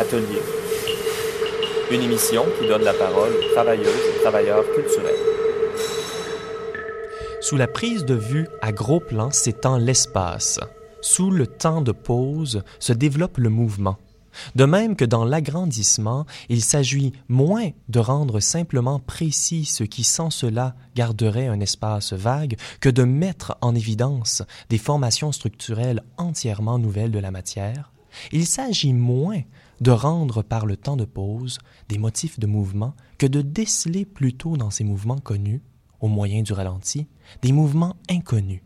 Atelier. Une émission qui donne la parole aux travailleuses et travailleurs culturels. Sous la prise de vue à gros plan s'étend l'espace. Sous le temps de pause se développe le mouvement. De même que dans l'agrandissement, il s'agit moins de rendre simplement précis ce qui sans cela garderait un espace vague que de mettre en évidence des formations structurelles entièrement nouvelles de la matière. Il s'agit moins de rendre par le temps de pause des motifs de mouvement que de déceler plutôt dans ces mouvements connus, au moyen du ralenti, des mouvements inconnus,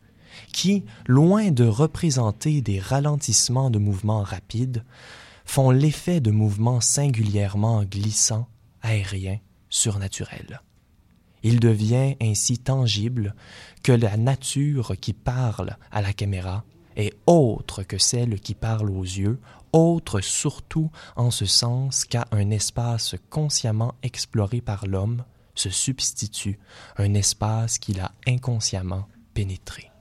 qui, loin de représenter des ralentissements de mouvements rapides, font l'effet de mouvements singulièrement glissants, aériens, surnaturels. Il devient ainsi tangible que la nature qui parle à la caméra est autre que celle qui parle aux yeux, autre surtout en ce sens qu'à un espace consciemment exploré par l'homme se substitue un espace qu'il a inconsciemment pénétré.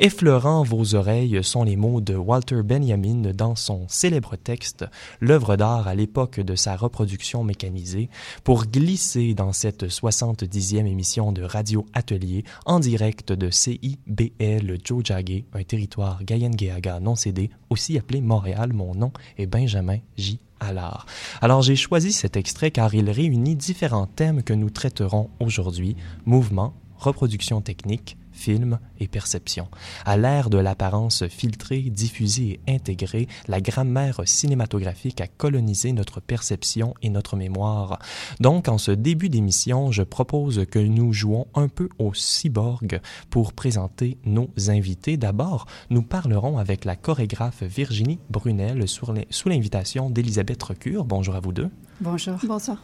Effleurant vos oreilles sont les mots de Walter Benjamin dans son célèbre texte L'œuvre d'art à l'époque de sa reproduction mécanisée pour glisser dans cette 70e émission de Radio Atelier en direct de CIBL Jojage, un territoire Gayengeaga non cédé, aussi appelé Montréal. Mon nom est Benjamin J. Allard. Alors j'ai choisi cet extrait car il réunit différents thèmes que nous traiterons aujourd'hui mouvement, reproduction technique, film et perception. À l'ère de l'apparence filtrée, diffusée et intégrée, la grammaire cinématographique a colonisé notre perception et notre mémoire. Donc, en ce début d'émission, je propose que nous jouons un peu au cyborg pour présenter nos invités. D'abord, nous parlerons avec la chorégraphe Virginie Brunel sous l'invitation d'Elisabeth Recure. Bonjour à vous deux. Bonjour. Bonsoir.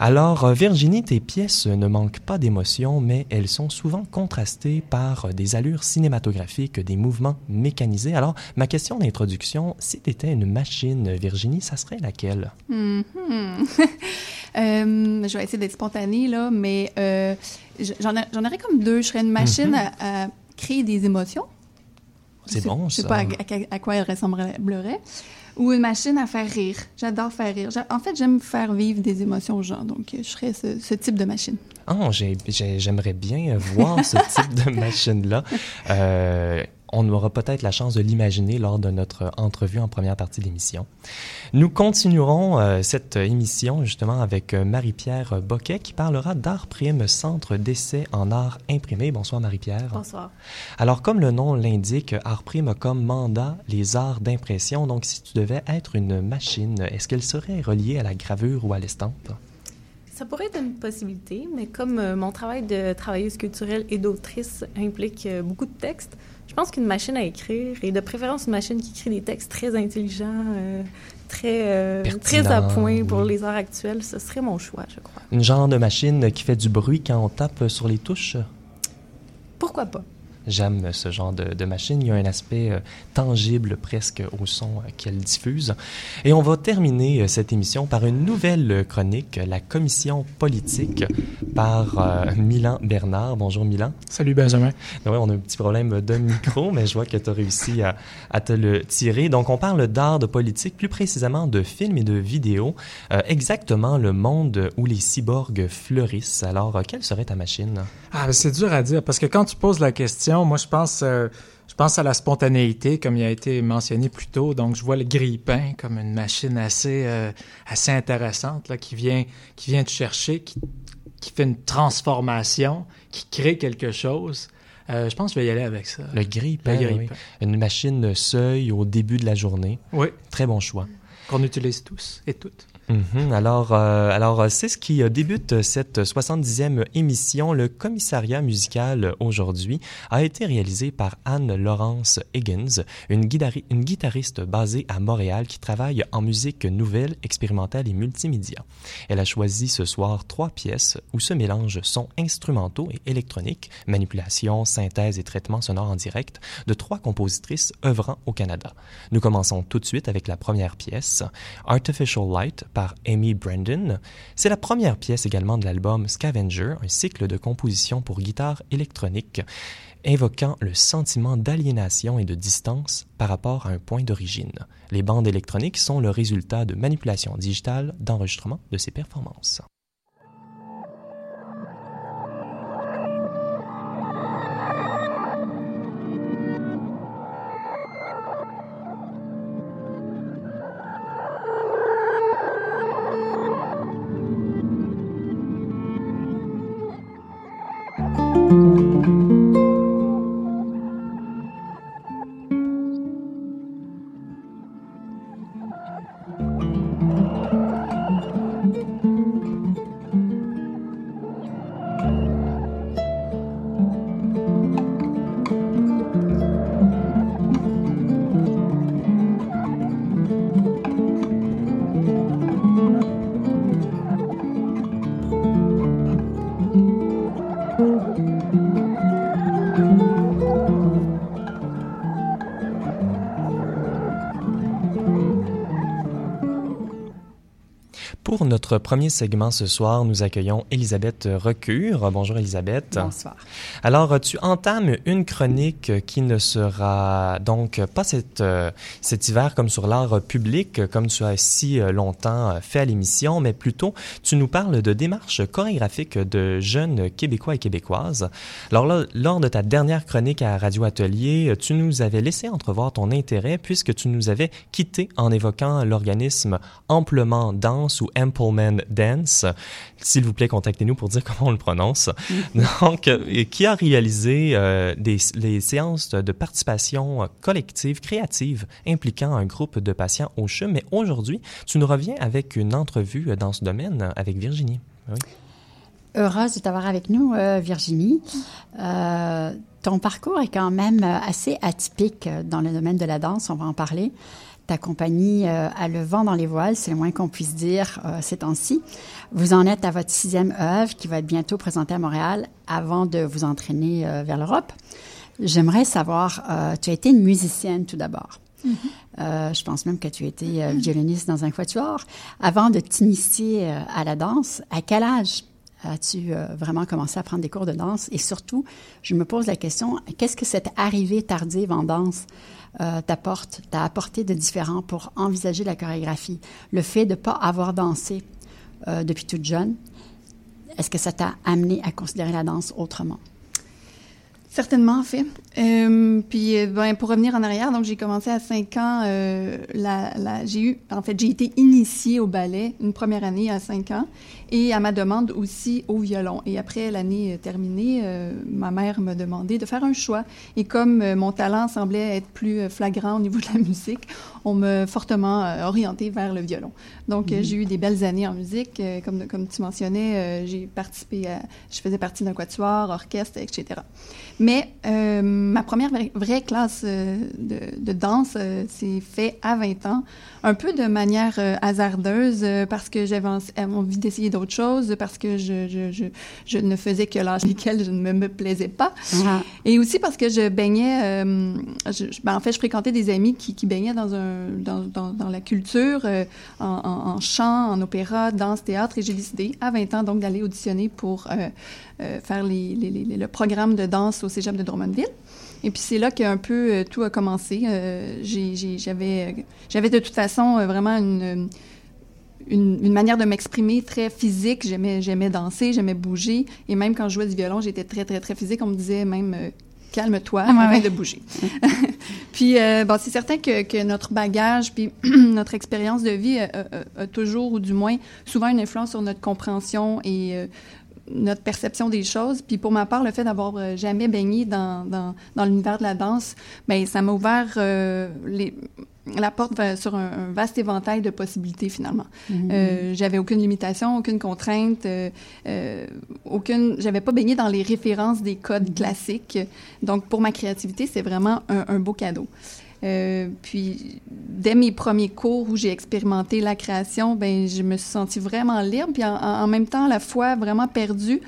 Alors, euh, Virginie, tes pièces ne manquent pas d'émotion, mais elles sont souvent contrastées par des allures cinématographiques, des mouvements mécanisés. Alors, ma question d'introduction, si tu étais une machine, Virginie, ça serait laquelle? Mm euh, je vais essayer d'être spontanée, là, mais euh, j'en aurais comme deux. Je serais une machine mm-hmm. à, créer des émotions. C'est bon, ça. Je sais pas à, à quoi elle ressemblerait ou une machine à faire rire. J'adore faire rire. En fait, j'aime faire vivre des émotions aux gens, donc je serais ce, type de machine. Oh, j'aimerais bien voir ce type de machine-là. Euh, on aura peut-être la chance de l'imaginer lors de notre entrevue en première partie de l'émission. Nous continuerons euh, cette émission justement avec euh, Marie-Pierre Boquet qui parlera d'Art Prime, Centre d'essai en art imprimé. Bonsoir Marie-Pierre. Bonsoir. Alors comme le nom l'indique, Art Prime a comme mandat les arts d'impression. Donc si tu devais être une machine, est-ce qu'elle serait reliée à la gravure ou à l'estampe? Ça pourrait être une possibilité, mais comme euh, mon travail de travailleuse culturelle et d'autrice implique beaucoup de textes, je pense qu'une machine à écrire, et de préférence une machine qui écrit des textes très intelligents, euh, très, euh, très à point pour les heures actuelles, ce serait mon choix, je crois. Une genre de machine qui fait du bruit quand on tape sur les touches? Pourquoi pas? J'aime ce genre de, machine. Il y a un aspect euh, tangible presque au son euh, qu'elle diffuse. Et on va terminer euh, cette émission par une nouvelle chronique, la commission politique, par Milan Bernard. Bonjour Milan. Salut Benjamin. Ouais, on a un petit problème de micro, mais je vois que tu as réussi à, à, te le tirer. Donc on parle d'art, de politique, plus précisément de films et de vidéos. exactement le monde où les cyborgs fleurissent. Alors, quelle serait ta machine? Ah, c'est dur à dire parce que quand tu poses la question, moi, je pense, euh, je pense à la spontanéité, comme il a été mentionné plus tôt. Donc, je vois le grille-pain comme une machine assez, euh, assez intéressante là, qui, vient, qui vient te chercher, qui, qui fait une transformation, qui crée quelque chose. Euh, je pense que je vais y aller avec ça. Le grille-pain, oui. une machine seuil au début de la journée. Oui. Très bon choix. Qu'on utilise tous et toutes. Mhm. Alors, euh, alors c'est ce qui euh, débute cette 70e émission. Le commissariat musical aujourd'hui a été réalisé par Anne-Laurence Higgins, une, une, guitariste basée à Montréal qui travaille en musique nouvelle, expérimentale et multimédia. Elle a choisi ce soir trois pièces où se mélangent sons instrumentaux et électroniques, manipulation, synthèse et traitement sonore en direct de trois compositrices œuvrant au Canada. Nous commençons tout de suite avec la première pièce, Artificial Light par Amy Brandon. C'est la première pièce également de l'album Scavenger, un cycle de composition pour guitare électronique. invoquant le sentiment d'aliénation et de distance par rapport à un point d'origine. Les bandes électroniques sont le résultat de manipulations digitales d'enregistrement de ces performances. Notre premier segment ce soir, nous accueillons Elisabeth Recure. Bonjour Elisabeth. Bonsoir. Alors, tu entames une chronique qui ne sera donc pas cet, euh, cet hiver comme sur l'art public, comme tu as si longtemps fait à l'émission, mais plutôt tu nous parles de démarches chorégraphiques de jeunes Québécois et Québécoises. Alors là, lors de ta dernière chronique à Radio Atelier, tu nous avais laissé entrevoir ton intérêt puisque tu nous avais quitté en évoquant l'organisme Amplement Danse ou Ampleman Dance. S'il vous plaît, contactez-nous pour dire comment on le prononce. Donc, euh, qui a réalisé euh, des les séances de participation collective, créative, impliquant un groupe de patients au CHU. Mais aujourd'hui, tu nous reviens avec une entrevue dans ce domaine avec Virginie. Oui. Heureuse de t'avoir avec nous, euh, Virginie. Euh, ton parcours est quand même assez atypique dans le domaine de la danse, on va en parler. Ta compagnie euh, a le vent dans les voiles, c'est le moins qu'on puisse dire euh, ces temps-ci. Vous en êtes à votre sixième œuvre qui va être bientôt présentée à Montréal avant de vous entraîner euh, vers l'Europe. J'aimerais savoir, tu as été une musicienne tout d'abord. Mm-hmm. Je pense même que tu étais euh, violoniste dans un quatuor. Avant de t'initier à la danse, à quel âge as-tu euh, vraiment commencé à prendre des cours de danse? Et surtout, je me pose la question, qu'est-ce que cette arrivée tardive en danse euh, t'apporte, t'a apporté de différent pour envisager la chorégraphie? Le fait de ne pas avoir dansé euh, depuis toute jeune, est-ce que ça t'a amené à considérer la danse autrement? Certainement, en fait. Euh, puis, ben, pour revenir en arrière, donc j'ai commencé à 5 ans. La, j'ai eu, en fait, j'ai été initiée au ballet une première année à 5 ans et à ma demande aussi au violon. Et après l'année euh, terminée, euh, ma mère me demandait de faire un choix. Et comme euh, mon talent semblait être plus flagrant au niveau de la musique, on m'a fortement euh, orientée vers le violon. Donc, euh, j'ai eu des belles années en musique. Comme, comme tu mentionnais, j'ai participé à... Je faisais partie d'un quatuor, orchestre, etc. Mais ma première vraie, vraie classe de, de danse s'est fait à 20 ans, un peu de manière hasardeuse, parce que j'avais en- envie d'essayer d'autres choses, parce que je, je, je, je ne faisais que l'âge lesquels je ne me, plaisais pas. Ah, Et aussi parce que je baignais, euh, ben, en fait, je fréquentais des amis qui, qui baignaient dans, un, dans, dans, dans la culture, euh, en, en, en chant, en opéra, danse, théâtre, et j'ai décidé à 20 ans donc d'aller auditionner pour euh, faire les, les, les- le programme de danse au Cégep de Drummondville. Et puis c'est là qu'un peu tout a commencé. J'avais j'avais de toute façon vraiment une, une, une manière de m'exprimer très physique. J'aimais j'aimais danser, j'aimais bouger. Et même quand je jouais du violon, j'étais très, très, très physique. On me disait même euh, calme-toi, Ah, arrête ouais. de bouger. puis euh, bon, c'est certain que, que notre bagage puis notre expérience de vie a, a- a toujours, ou du moins souvent, une influence sur notre compréhension et euh, notre perception des choses. Puis pour ma part, le fait d'avoir euh, jamais baigné dans, dans, dans l'univers de la danse, ben ça m'a ouvert euh, les, la porte vers- sur un, un vaste éventail de possibilités finalement. mhm. Euh, j'avais aucune limitation, aucune contrainte, euh, euh, aucune. J'avais pas baigné dans les références des codes classiques. Donc pour ma créativité, c'est vraiment un, un beau cadeau. Euh, puis dès mes premiers cours où j'ai expérimenté la création, ben je me suis sentie vraiment libre, puis en, en- en même temps à la fois vraiment perdue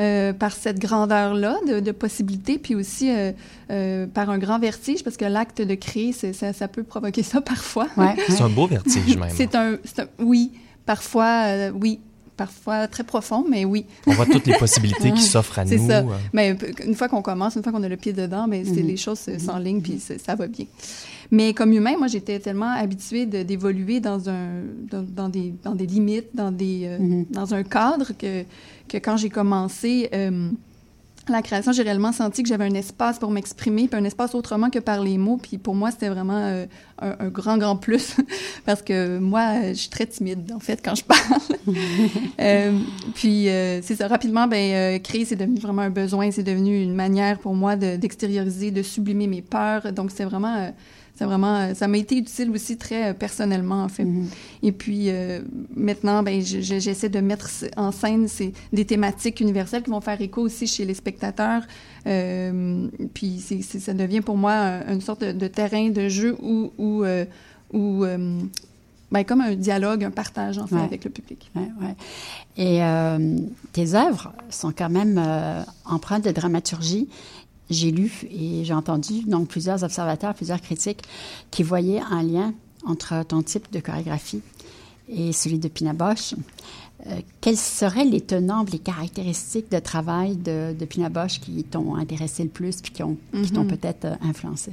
euh, par cette grandeur-là de, de possibilités, puis aussi euh, euh, par un grand vertige, parce que l'acte de créer, c'est- ça, ça peut provoquer ça parfois. ouais, C'est un beau vertige même. C'est un, c'est un- oui, parfois, euh, oui. Parfois très profond, mais oui. On voit toutes les possibilités qui s'offrent à nous. C'est ça. euh. Mais une fois qu'on commence, une fois qu'on a le pied dedans, mais c'est Mhm. les choses euh, s'enlignent puis ça, va bien. Mais comme humain, moi, j'étais tellement habituée d'évoluer dans un dans, dans des dans des limites, dans des euh, Mhm. dans un cadre que que quand j'ai commencé euh, la création, j'ai réellement senti que j'avais un espace pour m'exprimer, puis un espace autrement que par les mots. Puis pour moi, c'était vraiment euh, un, un grand, grand plus, parce que moi, euh, je suis très timide, en fait, quand je parle. Euh, puis euh, c'est ça, rapidement, ben, créer, c'est devenu vraiment un besoin, c'est devenu une manière pour moi de- d'extérioriser, de, sublimer mes peurs. Donc c'est vraiment... c'est vraiment, euh, ça m'a été utile aussi très euh, personnellement, en fait. Mhm. Et puis euh, maintenant, ben, je- je- j'essaie de mettre en scène ces, des thématiques universelles qui vont faire écho aussi chez les spectateurs. Euh, puis c'est- ça devient pour moi un- une sorte de, de terrain de jeu où, où, euh, où, ben, comme un dialogue, un partage en fait Ouais. avec le public. Ouais, ouais. Et euh, tes œuvres sont quand même euh, empreintes de dramaturgie. J'ai lu et j'ai entendu donc plusieurs observateurs, plusieurs critiques qui voyaient un lien entre ton type de chorégraphie et celui de Pina Bausch. Euh, quels seraient les tenants, les caractéristiques de travail de, de Pina Bausch qui t'ont intéressé le plus puis qui, ont, qui t'ont Mhm. peut-être euh, influencé?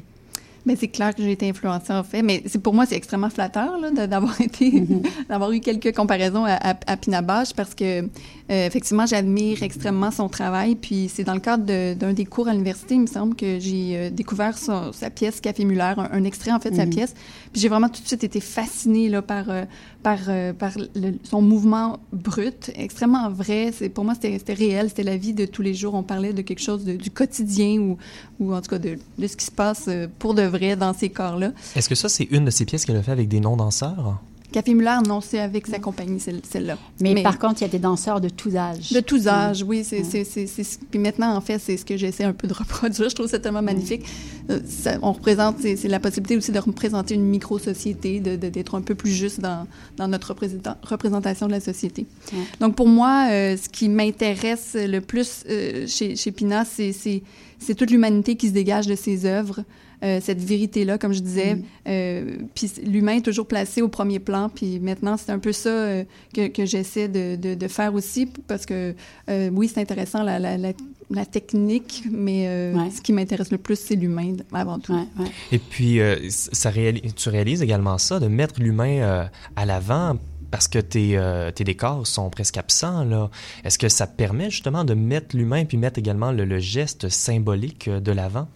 Mais c'est clair que j'ai été influencée en fait, mais c'est pour moi c'est extrêmement flatteur d'avoir été, d'avoir eu quelques comparaisons à, à, à Pina Bausch parce que euh, effectivement j'admire extrêmement son travail. Puis c'est dans le cadre de- d'un des cours à l'université, il me semble que j'ai euh, découvert son- sa pièce Café Muller, un, un extrait en fait de sa Mhm. pièce. Puis j'ai vraiment tout de suite été fascinée là par euh, par par le- son mouvement brut, extrêmement vrai. C'est pour moi c'était réel, c'était la vie de tous les jours. On parlait de quelque chose de- du quotidien ou ou en tout cas de, de ce qui se passe pour de dans ces corps-là. Est-ce que ça, c'est une de ces pièces qu'elle a fait avec des non-danseurs? Café Muller, non, c'est avec sa compagnie, celle- celle-là. Mais, Mais- par contre, il y a des danseurs de tous âges. De tous âges, oui. C'est, Ouais. c'est, c'est, c'est- Puis maintenant, en fait, c'est ce que j'essaie un peu de reproduire. Je trouve ça tellement magnifique. Euh, ça- on représente, c'est, c'est la possibilité aussi de représenter une micro-société, de, de- d'être un peu plus juste dans, dans notre représentation de la société. Ouais. Donc, pour moi, euh, ce qui m'intéresse le plus euh, chez, chez Pina, c'est, c'est, c'est toute l'humanité qui se dégage de ses œuvres. Euh, cette vérité-là, comme je disais, euh, puis l'humain est toujours placé au premier plan, puis maintenant c'est un peu ça euh, que, que j'essaie de, de, de faire aussi, parce que euh, oui, c'est intéressant la, la, la, la technique, mais euh, Ouais. ce qui m'intéresse le plus, c'est l'humain avant tout. Ouais, ouais. Et puis, euh, ça tu réalises également ça, de mettre l'humain euh, à l'avant parce que tes, euh, tes décors sont presque absents. là. Est-ce que ça permet justement de mettre l'humain puis mettre également le, le geste symbolique de l'avant,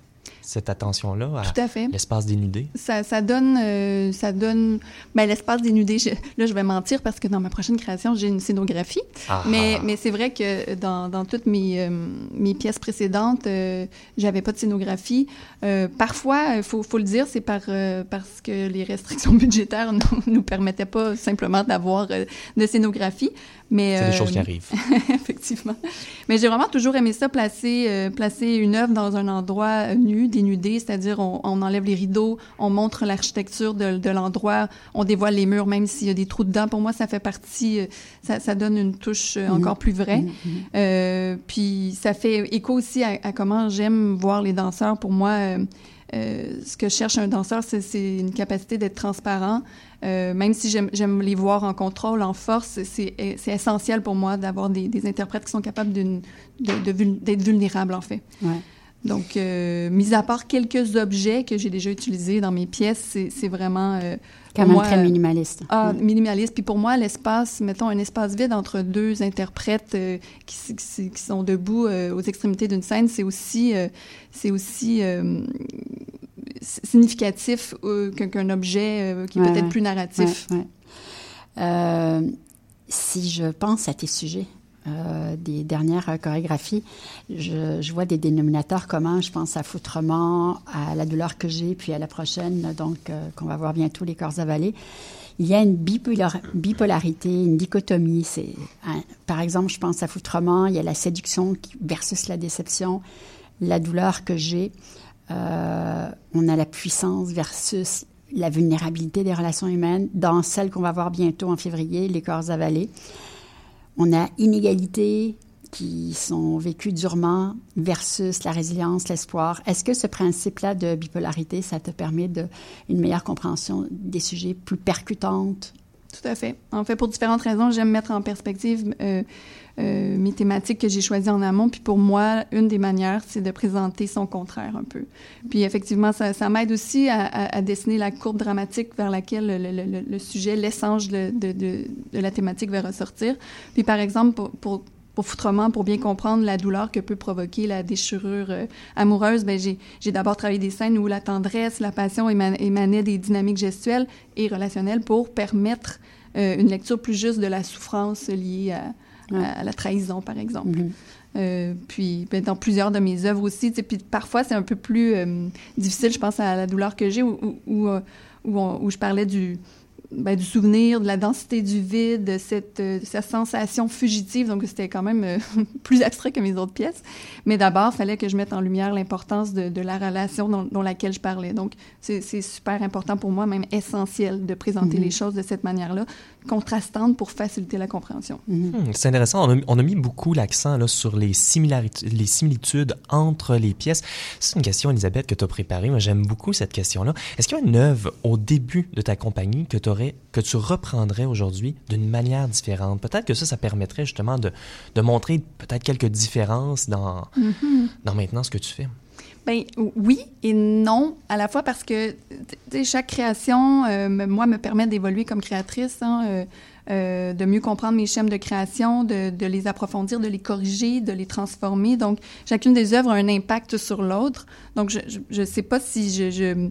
cette attention-là à Tout à fait. l'espace dénudé? Ça, ça donne, euh, ça donne, ben, l'espace dénudé. je- là, je vais mentir parce que dans ma prochaine création, j'ai une scénographie. Ah, Mais, ah. mais c'est vrai que dans, dans toutes mes, euh, mes pièces précédentes, euh, j'avais pas de scénographie. Euh, parfois, il faut, faut le dire, c'est par, parce que les restrictions budgétaires ne nous permettaient pas simplement d'avoir de scénographie. Mais, c'est des euh, choses qui arrivent. effectivement. Mais j'ai vraiment toujours aimé ça, placer, euh, placer une œuvre dans un endroit euh, nu, dénudé, c'est-à-dire on, on enlève les rideaux, on montre l'architecture de, de l'endroit, on dévoile les murs, même s'il y a des trous dedans. Pour moi, ça fait partie, euh, ça, ça donne une touche euh, Mhm. encore plus vraie. Euh, puis ça fait écho aussi à, à comment j'aime voir les danseurs. Pour moi, euh, ce que cherche un danseur, c'est- une capacité d'être transparent. Euh, même si j'aime les voir en contrôle, en force, c'est essentiel pour moi d'avoir des, interprètes qui sont capables d'être vulnérables, en fait. Donc, euh, mis à part quelques objets que j'ai déjà utilisés dans mes pièces, c'est vraiment... euh, Quand même moi, très euh, minimaliste. ah, Mm. minimaliste. Puis pour moi, l'espace, mettons un espace vide entre deux interprètes euh, qui, sont debout euh, aux extrémités d'une scène, c'est aussi, euh, c'est aussi euh, significatif euh, qu'un objet euh, qui est Ouais, peut-être ouais. plus narratif. Ouais. Euh, si je pense à tes sujets euh, des dernières chorégraphies, je, vois des dénominateurs communs. Je pense à Foutrement, à La douleur que j'ai, puis à la prochaine, donc euh, qu'on va voir bientôt, Les corps avalés. Il y a une bipolar- bipolarité, une dichotomie. C'est, par exemple, je pense à Foutrement, il y a la séduction versus la déception, la douleur que j'ai. Euh, on a la puissance versus la vulnérabilité des relations humaines dans celle qu'on va voir bientôt en février, les corps avalés. On a inégalité qui sont vécues durement versus la résilience, l'espoir. Est-ce que ce principe-là de bipolarité, ça te permet de, une meilleure compréhension des sujets plus percutantes? Tout à fait. En fait, pour différentes raisons, j'aime mettre en perspective euh, euh, mes thématiques que j'ai choisies en amont. Puis pour moi, une des manières, c'est de présenter son contraire un peu. Puis effectivement, ça, m'aide aussi à, dessiner la courbe dramatique vers laquelle le, sujet, l'essence de, la thématique va ressortir. Puis par exemple, pour, foutrement, pour bien comprendre la douleur que peut provoquer la déchirure euh, amoureuse, ben j'ai d'abord travaillé des scènes où la tendresse, la passion émanaient des dynamiques gestuelles et relationnelles pour permettre euh, une lecture plus juste de la souffrance liée à, à, la trahison, par exemple. Mm -hmm. euh, puis ben, dans plusieurs de mes œuvres aussi, puis parfois c'est un peu plus euh, difficile, je pense à la douleur que j'ai, où, où, où, où, on, où je parlais du ben, du souvenir, de la densité du vide, de cette, euh, cette sensation fugitive. Donc, c'était quand même euh, plus abstrait que mes autres pièces. Mais d'abord, il fallait que je mette en lumière l'importance de, de, la relation dont, dont, laquelle je parlais. Donc, c'est super important pour moi, même essentiel, de présenter mm -hmm. les choses de cette manière-là, contrastante pour faciliter la compréhension. Mm -hmm. hmm, c'est intéressant. On a, on a, mis beaucoup l'accent sur les, similarités, les similitudes entre les pièces. C'est une question, Elisabeth, que tu as préparée. Moi, j'aime beaucoup cette question-là. Est-ce qu'il y a une œuvre au début de ta compagnie que tu que tu reprendrais aujourd'hui d'une manière différente? Peut-être que ça, ça permettrait justement de, de montrer peut-être quelques différences dans, mm -hmm. dans maintenant ce que tu fais. Ben oui et non, à la fois parce que chaque création, euh, moi, me permet d'évoluer comme créatrice, hein, euh, euh, de mieux comprendre mes schèmes de création, de, les approfondir, de les corriger, de les transformer. Donc, chacune des œuvres a un impact sur l'autre. Donc, je ne sais pas si je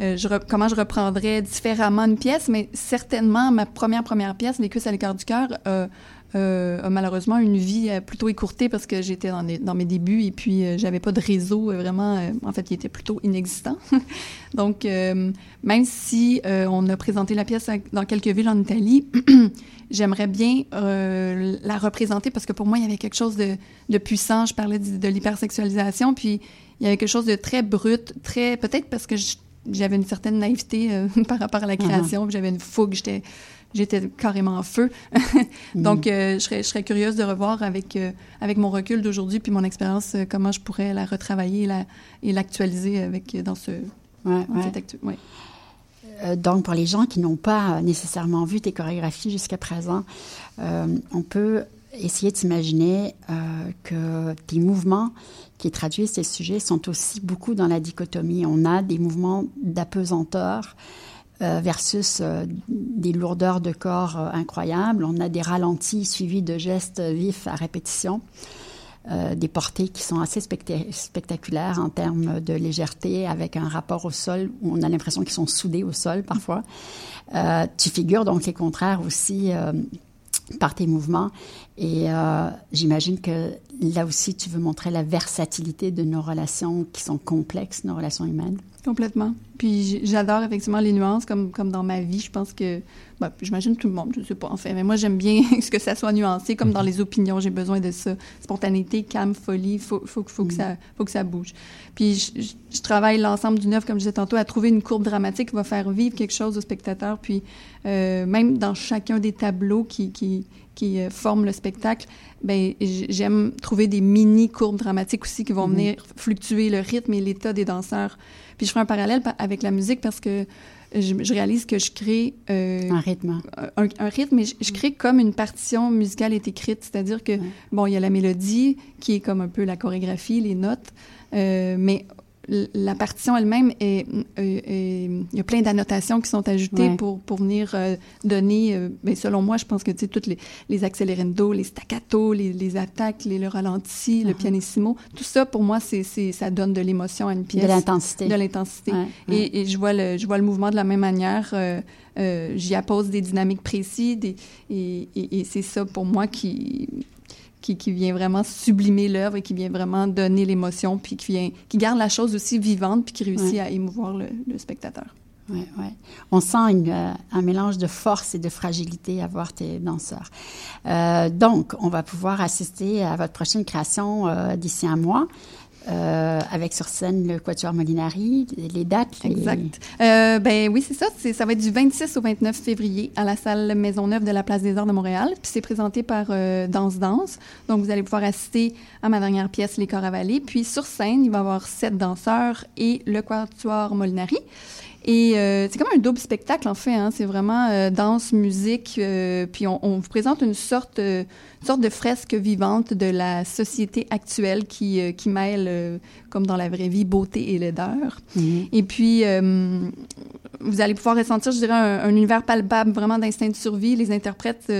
euh, comment je reprendrais différemment une pièce, mais certainement ma première première pièce, Les cuisses à l'écart du cœur, euh, euh, a malheureusement une vie plutôt écourtée parce que j'étais dans, dans, mes débuts et puis euh, j'avais pas de réseau vraiment, en fait, qui était plutôt inexistant. Donc, même si on a présenté la pièce dans quelques villes en Italie, j'aimerais bien la représenter parce que pour moi, il y avait quelque chose de, de puissant. Je parlais de, de l'hypersexualisation, puis il y avait quelque chose de très brut, très peut-être parce que je j'avais une certaine naïveté euh, par rapport à la création, uh -huh. j'avais une fougue, j'étais j'étais carrément en feu. Donc, mm. euh, je, serais, je serais curieuse de revoir avec, euh, avec mon recul d'aujourd'hui puis mon expérience, comment je pourrais la retravailler la, et l'actualiser avec dans ce ouais, dans ouais. Cette ouais. donc, pour les gens qui n'ont pas nécessairement vu tes chorégraphies jusqu'à présent, on peut essayer de s'imaginer que tes mouvements qui traduisent ces sujets sont aussi beaucoup dans la dichotomie. On a des mouvements d'apesanteur euh, versus euh, des lourdeurs de corps euh, incroyables. On a des ralentis suivis de gestes vifs à répétition. Euh, des portées qui sont assez spectaculaires en termes de légèreté, avec un rapport au sol où on a l'impression qu'ils sont soudés au sol parfois. Euh, tu figures donc les contraires aussi euh, par tes mouvements. Et euh, j'imagine que là aussi, tu veux montrer la versatilité de nos relations qui sont complexes, nos relations humaines. Complètement. Puis j'adore effectivement les nuances, comme, comme dans ma vie. Je pense que, ben, j'imagine tout le monde, je ne sais pas en fait, mais moi j'aime bien que ça soit nuancé, comme dans les opinions. J'ai besoin de ça. Spontanéité, calme, folie, il faut, faut, faut, que ça, faut que ça bouge. Puis je, je travaille l'ensemble d'une œuvre, comme je disais tantôt, à trouver une courbe dramatique qui va faire vivre quelque chose au spectateur. Puis euh, même dans chacun des tableaux qui, qui, qui euh, forment le spectacle, ben j'aime trouver des mini courbes dramatiques aussi qui vont mm -hmm. venir fluctuer le rythme et l'état des danseurs. Puis je ferai un parallèle avec la musique parce que je, je réalise que je crée euh, un rythme, un, un rythme, mais je, je, crée comme une partition musicale est écrite, c'est-à-dire que ouais. bon, il y a la mélodie qui est comme un peu la chorégraphie, les notes, euh, mais la partition elle-même est, est, est, il y a plein d'annotations qui sont ajoutées ouais. pour, pour venir euh, donner, euh, ben, selon moi, je pense que tu sais, toutes les, les accélérendo, les staccato, les, les attaques, les, le ralenti, uh -huh. le uh-huh. pianissimo, tout ça, pour moi, c'est, ça donne de l'émotion à une pièce. De l'intensité. De l'intensité. Ouais, ouais. et, et, je, vois le, je vois le mouvement de la même manière. Euh, euh j'y appose des dynamiques précises et, et, et c'est ça, pour moi, qui qui, qui, vient vraiment sublimer l'œuvre et qui vient vraiment donner l'émotion, puis qui, vient, qui garde la chose aussi vivante, puis qui réussit ouais. à émouvoir le, le spectateur. Oui, oui. On sent une, euh, un mélange de force et de fragilité à voir tes danseurs. Euh, donc, on va pouvoir assister à votre prochaine création euh, d'ici un mois. Euh, avec sur scène le Quatuor Molinari, les dates. Exact. Euh, ben oui, c'est ça. Ça va être du 26 au 29 février à la salle Maisonneuve de la Place des Arts de Montréal. Puis c'est présenté par euh, Danse Danse. Donc vous allez pouvoir assister à ma dernière pièce, Les Corps avalés. Puis sur scène, il va y avoir sept danseurs et le Quatuor Molinari. Et euh, c'est comme un double spectacle, en fait. Hein. C'est vraiment euh, danse, musique, euh, puis on, on, vous présente une sorte, une sorte de fresque vivante de la société actuelle qui, qui mêle, comme dans la vraie vie, beauté et laideur. Mm-hmm. Et puis, vous allez pouvoir ressentir, je dirais, un, un univers palpable, vraiment d'instinct de survie. Les interprètes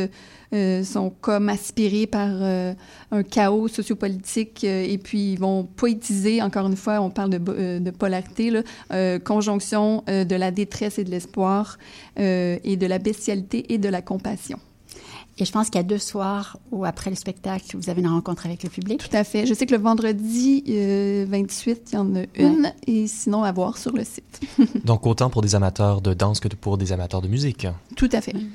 euh, sont comme aspirés par euh, un chaos sociopolitique euh, et puis ils vont poétiser, encore une fois, on parle de, de polarité, là, conjonction de la détresse et de l'espoir et de la bestialité et de la compassion. Et je pense qu'il y a deux soirs où, après le spectacle, vous avez une rencontre avec le public. Tout à fait. Je sais que le vendredi 28, il y en a une, et sinon à voir sur le site. Donc, autant pour des amateurs de danse que pour des amateurs de musique. Tout à fait. Eh,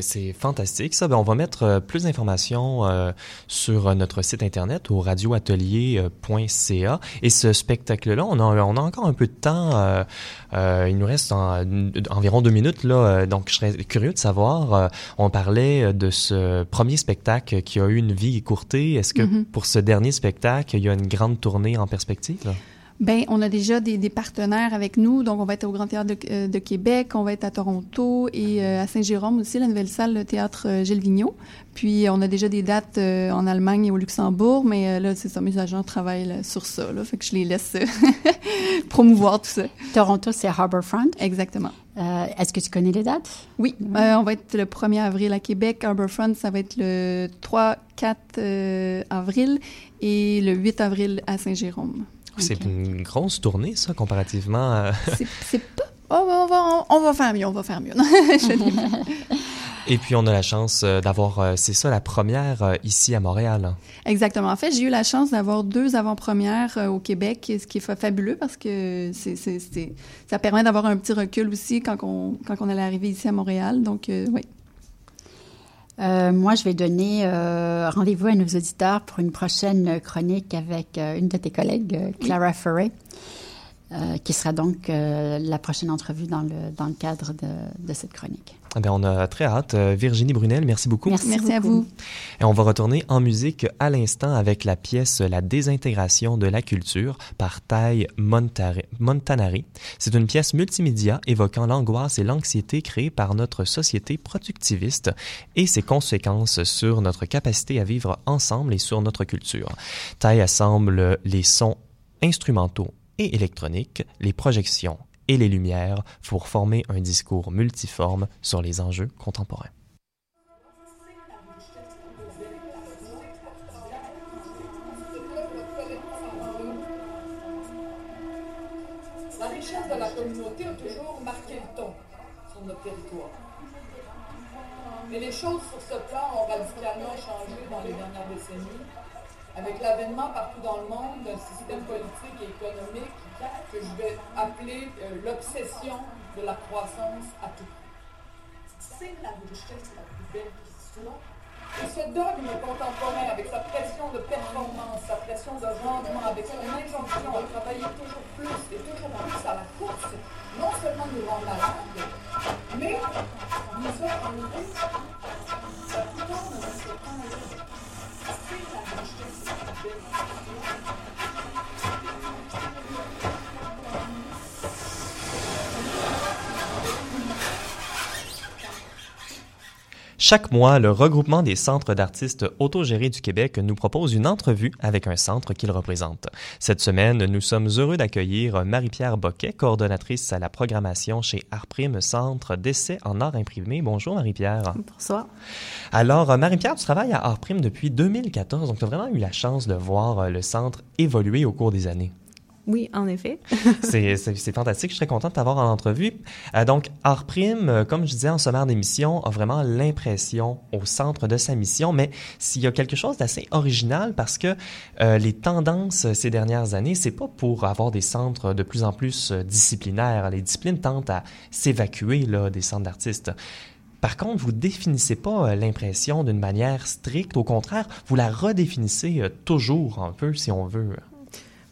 c'est fantastique ça. Ben, on va mettre euh, plus d'informations euh, sur notre site internet au radioatelier.ca. Et ce spectacle-là, on a, on a encore un peu de temps. Euh, il nous reste environ deux minutes là. donc, je serais curieux de savoir. on parlait de ce premier spectacle qui a eu une vie écourtée. Est-ce que mm-hmm. pour ce dernier spectacle, il y a une grande tournée en perspective? Ben, on a déjà des, des, partenaires avec nous. Donc, on va être au Grand Théâtre de, euh, de Québec, on va être à Toronto et euh, à Saint-Jérôme aussi, la nouvelle salle, le théâtre euh, Gilles Vigneault. Puis, on a déjà des dates en Allemagne et au Luxembourg, mais là, c'est ça, mes agents travaillent sur ça. Là, fait que je les laisse promouvoir tout ça. Toronto, c'est Harbourfront? Exactement. Est-ce que tu connais les dates? Oui. on va être le 1er avril à Québec. Harbourfront, ça va être le 3-4 avril et le 8 avril à Saint-Jérôme. C'est une grosse tournée, ça, comparativement à... c'est pas... Oh, on, va, on, va, faire mieux, on va faire mieux. Et puis, on a la chance euh, d'avoir, euh, c'est ça, la première euh, ici à Montréal. Exactement. En fait, j'ai eu la chance d'avoir deux avant-premières au Québec, ce qui est fabuleux parce que c'est, ça permet d'avoir un petit recul aussi quand on, quand on allait arriver ici à Montréal. Donc, oui, euh, moi, je vais donner euh, rendez-vous à nos auditeurs pour une prochaine chronique avec euh, une de tes collègues, Clara Ferret, qui sera donc la prochaine entrevue dans le, dans le cadre de, de cette chronique. Eh bien, on a très hâte. Euh, Virginie Brunel, merci beaucoup. Merci, merci à vous. Et on va retourner en musique à l'instant avec la pièce La désintégration de la culture par Tai Montanari. C'est une pièce multimédia évoquant l'angoisse et l'anxiété créées par notre société productiviste et ses conséquences sur notre capacité à vivre ensemble et sur notre culture. Tai assemble les sons instrumentaux et électroniques, les projections et les Lumières pour former un discours multiforme sur les enjeux contemporains. La richesse de la communauté a toujours marqué le ton sur notre territoire. Mais les choses sur ce plan ont radicalement changé dans les dernières décennies, avec l'avènement partout dans le monde d'un système politique et économique que je vais appeler euh, l'obsession de la croissance à tout C'est la richesse la plus belle qui soit. Et ce dogme contemporain, avec sa pression de performance, sa pression de rendement, avec son injonction à travailler toujours plus et toujours plus à la course, non seulement nous rend malades, mais nous a Chaque mois, le regroupement des centres d'artistes autogérés du Québec nous propose une entrevue avec un centre qu'il représente. Cette semaine, nous sommes heureux d'accueillir Marie-Pierre Boquet, coordonnatrice à la programmation chez Arprime Centre d'essai en art imprimé. Bonjour Marie-Pierre. Bonsoir. Alors, Marie-Pierre, tu travailles à Arprime depuis 2014, donc tu as vraiment eu la chance de voir le centre évoluer au cours des années. Oui, en effet. c'est fantastique. Je suis très contente de t'avoir en entrevue. Euh, donc, Art Prime, euh, comme je disais en sommaire d'émission, a vraiment l'impression au centre de sa mission, mais s'il y a quelque chose d'assez original parce que euh, les tendances ces dernières années, c'est pas pour avoir des centres de plus en plus disciplinaires. Les disciplines tentent à s'évacuer des centres d'artistes. Par contre, vous définissez pas l'impression d'une manière stricte. Au contraire, vous la redéfinissez toujours un peu, si on veut.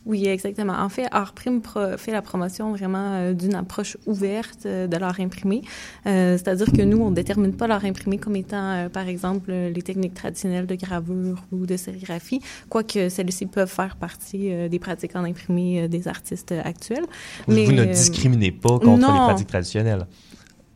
Oui, exactement. En fait, Artprime fait la promotion vraiment euh, d'une approche ouverte euh, de l'art imprimé. Euh, c'est-à-dire que nous, on ne détermine pas l'art imprimé comme étant, par exemple, les techniques traditionnelles de gravure ou de sérigraphie, quoique celles-ci peuvent faire partie des pratiques en imprimé des artistes actuels. Mais, vous ne discriminez pas contre les pratiques traditionnelles.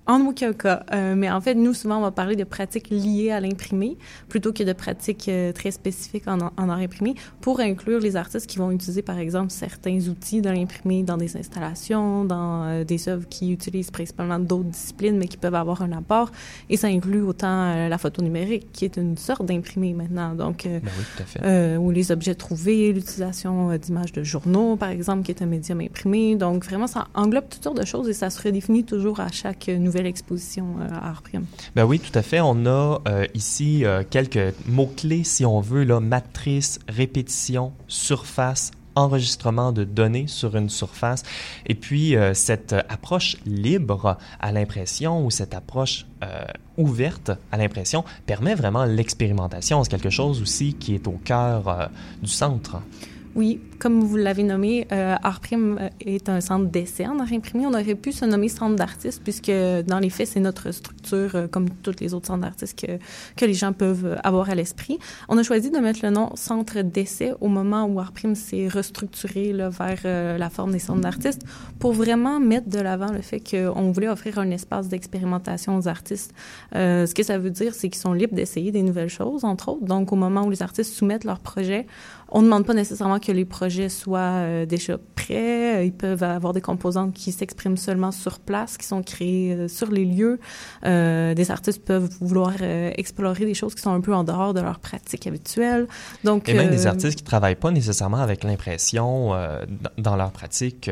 En aucun cas. Euh, mais en fait, nous, souvent, on va parler de pratiques liées à l'imprimé plutôt que de pratiques euh, très spécifiques en, en, art imprimé pour inclure les artistes qui vont utiliser, par exemple, certains outils de l'imprimé dans des installations, dans euh, des œuvres qui utilisent principalement d'autres disciplines, mais qui peuvent avoir un apport. Et ça inclut autant la photo numérique, qui est une sorte d'imprimé maintenant. Donc, ben oui, tout à fait. ou les objets trouvés, l'utilisation d'images de journaux, par exemple, qui est un médium imprimé. Donc, vraiment, ça englobe toutes sortes de choses et ça se redéfinit toujours à chaque nouvelle nouvelle exposition euh, à Arprime. Ben oui, tout à fait. On a euh, ici euh, quelques mots-clés, si on veut, là, matrice, répétition, surface, enregistrement de données sur une surface. Et puis, cette approche libre à l'impression ou cette approche ouverte à l'impression permet vraiment l'expérimentation. C'est quelque chose aussi qui est au cœur du centre. Oui, comme vous l'avez nommé, euh, Artprime euh, est un centre d'essai en art imprimé. On aurait pu se nommer centre d'artistes puisque dans les faits, c'est notre structure, euh, comme toutes les autres centres d'artistes que, que les gens peuvent avoir à l'esprit. On a choisi de mettre le nom centre d'essai au moment où Artprime s'est restructuré là, vers euh, la forme des centres d'artistes pour vraiment mettre de l'avant le fait qu'on voulait offrir un espace d'expérimentation aux artistes. ce que ça veut dire, c'est qu'ils sont libres d'essayer des nouvelles choses, entre autres. Donc, au moment où les artistes soumettent leurs projets, on ne demande pas nécessairement que les projets soient euh, déjà prêts. Ils peuvent avoir des composantes qui s'expriment seulement sur place, qui sont créées euh, sur les lieux. Euh, des artistes peuvent vouloir explorer des choses qui sont un peu en dehors de leur pratique habituelle. Donc, Et même des artistes qui travaillent pas nécessairement avec l'impression dans leur pratique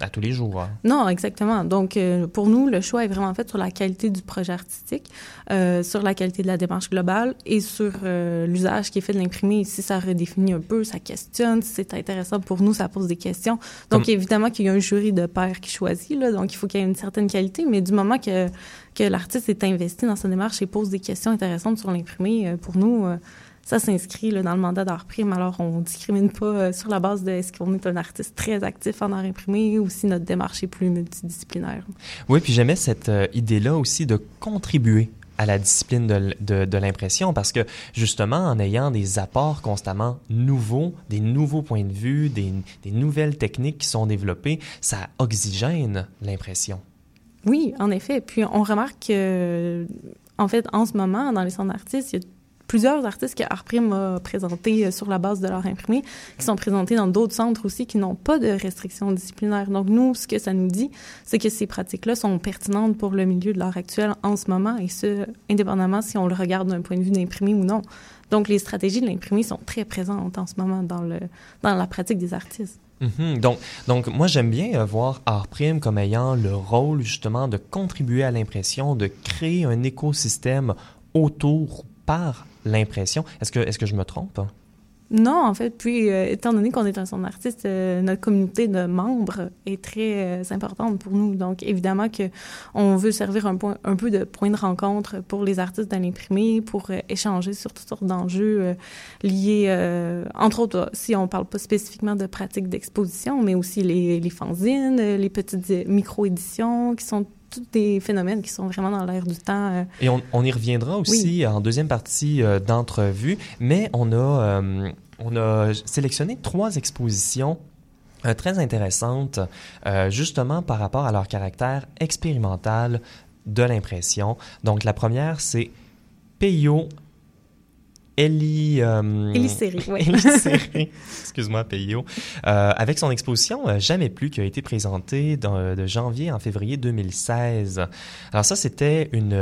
à tous les jours. Hein. Non, exactement. Donc, euh, pour nous, le choix est vraiment fait sur la qualité du projet artistique, euh, sur la qualité de la démarche globale et sur euh, l'usage qui est fait de l'imprimé. Si ça redéfinit un peu, ça questionne, si c'est intéressant pour nous, ça pose des questions. Donc, évidemment qu'il y a un jury de pairs qui choisit, là, donc il faut qu'il y ait une certaine qualité, mais du moment que, que l'artiste est investi dans sa démarche et pose des questions intéressantes sur l'imprimé, pour nous, ça s'inscrit dans le mandat d'art prime. Alors, on discrimine pas euh, sur la base de est-ce qu'on est un artiste très actif en art imprimé ou si notre démarche est plus multidisciplinaire. Oui, puis j'aimais cette euh, idée-là aussi de contribuer à la discipline de, de, de l'impression parce que justement en ayant des apports constamment nouveaux, des nouveaux points de vue, des, des nouvelles techniques qui sont développées, ça oxygène l'impression. Oui, en effet. Puis on remarque que, en fait, en ce moment, dans les centres d'artistes, il y a plusieurs artistes que Artprime a présentés euh, sur la base de leur imprimé, qui sont présentés dans d'autres centres aussi qui n'ont pas de restrictions disciplinaires. Donc, nous, ce que ça nous dit, c'est que ces pratiques-là sont pertinentes pour le milieu de l'art actuel en ce moment, et ce, indépendamment si on le regarde d'un point de vue d'imprimé ou non. Donc, les stratégies de l'imprimé sont très présentes en ce moment dans, le, dans la pratique des artistes. Mm-hmm. Donc, donc, moi, j'aime bien euh, voir Artprime comme ayant le rôle, justement, de contribuer à l'impression, de créer un écosystème autour par l'impression. Est-ce que, est-ce que je me trompe? Non, en fait, puis euh, étant donné qu'on est un son artiste, euh, notre communauté de membres est très euh, importante pour nous. Donc, évidemment que on veut servir un, point, un peu de point de rencontre pour les artistes dans l'imprimé, pour échanger sur toutes sortes d'enjeux liés, entre autres, si on parle pas spécifiquement de pratiques d'exposition, mais aussi les, les fanzines, les petites micro-éditions qui sont tous des phénomènes qui sont vraiment dans l'air du temps. Euh. Et on, y reviendra aussi en deuxième partie euh, d'entrevue, mais on a, euh, on a sélectionné trois expositions très intéressantes, justement par rapport à leur caractère expérimental de l'impression. Donc la première, c'est Peyo Ellie... Euh, oui. excuse-moi, Peyo, euh, avec son exposition euh, Jamais plus qui a été présentée dans, de janvier en février 2016. Alors ça, c'était une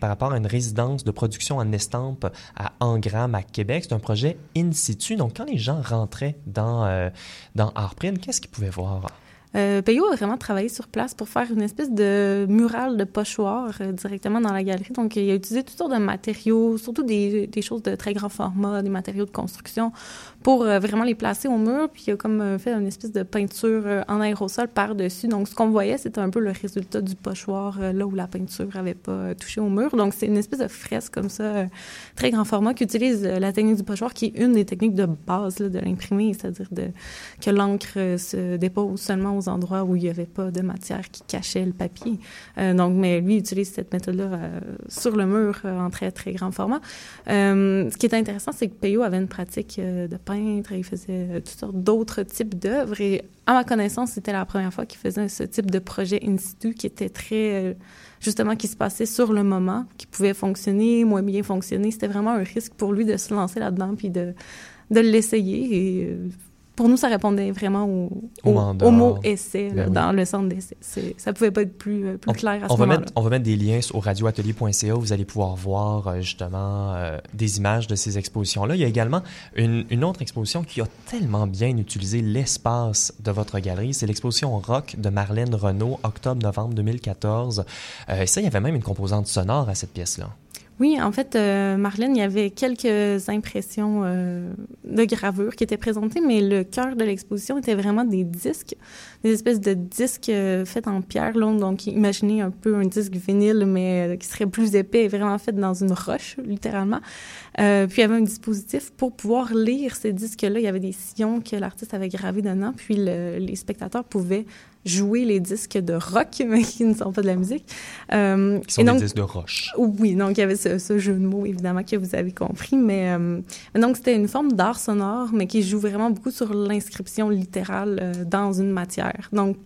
par rapport à une résidence de production en estampe à Angram, à Québec. C'est un projet in situ. Donc, quand les gens rentraient dans, dans Artprint, qu'est-ce qu'ils pouvaient voir? Euh, Payot a vraiment travaillé sur place pour faire une espèce de mural de pochoir euh, directement dans la galerie. Donc, il a utilisé toutes sortes de matériaux, surtout des, des choses de très grand format, des matériaux de construction, pour euh, vraiment les placer au mur. Puis, il a comme euh, fait une espèce de peinture euh, en aérosol par-dessus. Donc, ce qu'on voyait, c'était un peu le résultat du pochoir, là où la peinture n'avait pas touché au mur. Donc, c'est une espèce de fresque comme ça, très grand format, qui utilise la technique du pochoir, qui est une des techniques de base là, de l'imprimé, c'est-à-dire que l'encre se dépose seulement aux endroits où il n'y avait pas de matière qui cachait le papier. Euh, donc, mais lui utilise cette méthode-là euh, sur le mur euh, en très, très grand format. Ce qui est intéressant, c'est que Peyo avait une pratique de il faisait euh, toutes sortes d'autres types d'œuvres et à ma connaissance, c'était la première fois qu'il faisait ce type de projet in situ qui était très, euh, justement, qui se passait sur le moment, qui pouvait fonctionner, moins bien fonctionner. C'était vraiment un risque pour lui de se lancer là-dedans puis de, de l'essayer. Euh, pour nous, ça répondait vraiment au, Au mot essai là, Ben oui. dans le centre d'essai. Ça pouvait pas être plus, euh, plus clair à ce on va, mettre, on va mettre des liens au radioatelier.ca. Vous allez pouvoir voir euh, justement euh, des images de ces expositions-là. Il y a également une, une autre exposition qui a tellement bien utilisé l'espace de votre galerie. C'est l'exposition Rock de Marlène Renault, octobre-novembre 2014. Euh, et ça, il y avait même une composante sonore à cette pièce-là. Oui, en fait, euh, Marlène, il y avait quelques impressions euh, de gravure qui étaient présentées, mais le cœur de l'exposition était vraiment des disques, des espèces de disques euh, faits en pierre longue. Donc, imaginez un peu un disque vinyle, mais qui serait plus épais et vraiment fait dans une roche, littéralement. Puis, il y avait un dispositif pour pouvoir lire ces disques-là. Il y avait des sillons que l'artiste avait gravés dedans, puis le- les spectateurs pouvaient jouer les disques de rock, mais qui ne sont pas de la musique. Euh, Qui sont et des disques de roche. oui, donc il y avait ce, ce jeu de mots, évidemment, que vous avez compris. Mais, euh, mais donc, c'était une forme d'art sonore, mais qui joue vraiment beaucoup sur l'inscription littérale euh, dans une matière. Donc,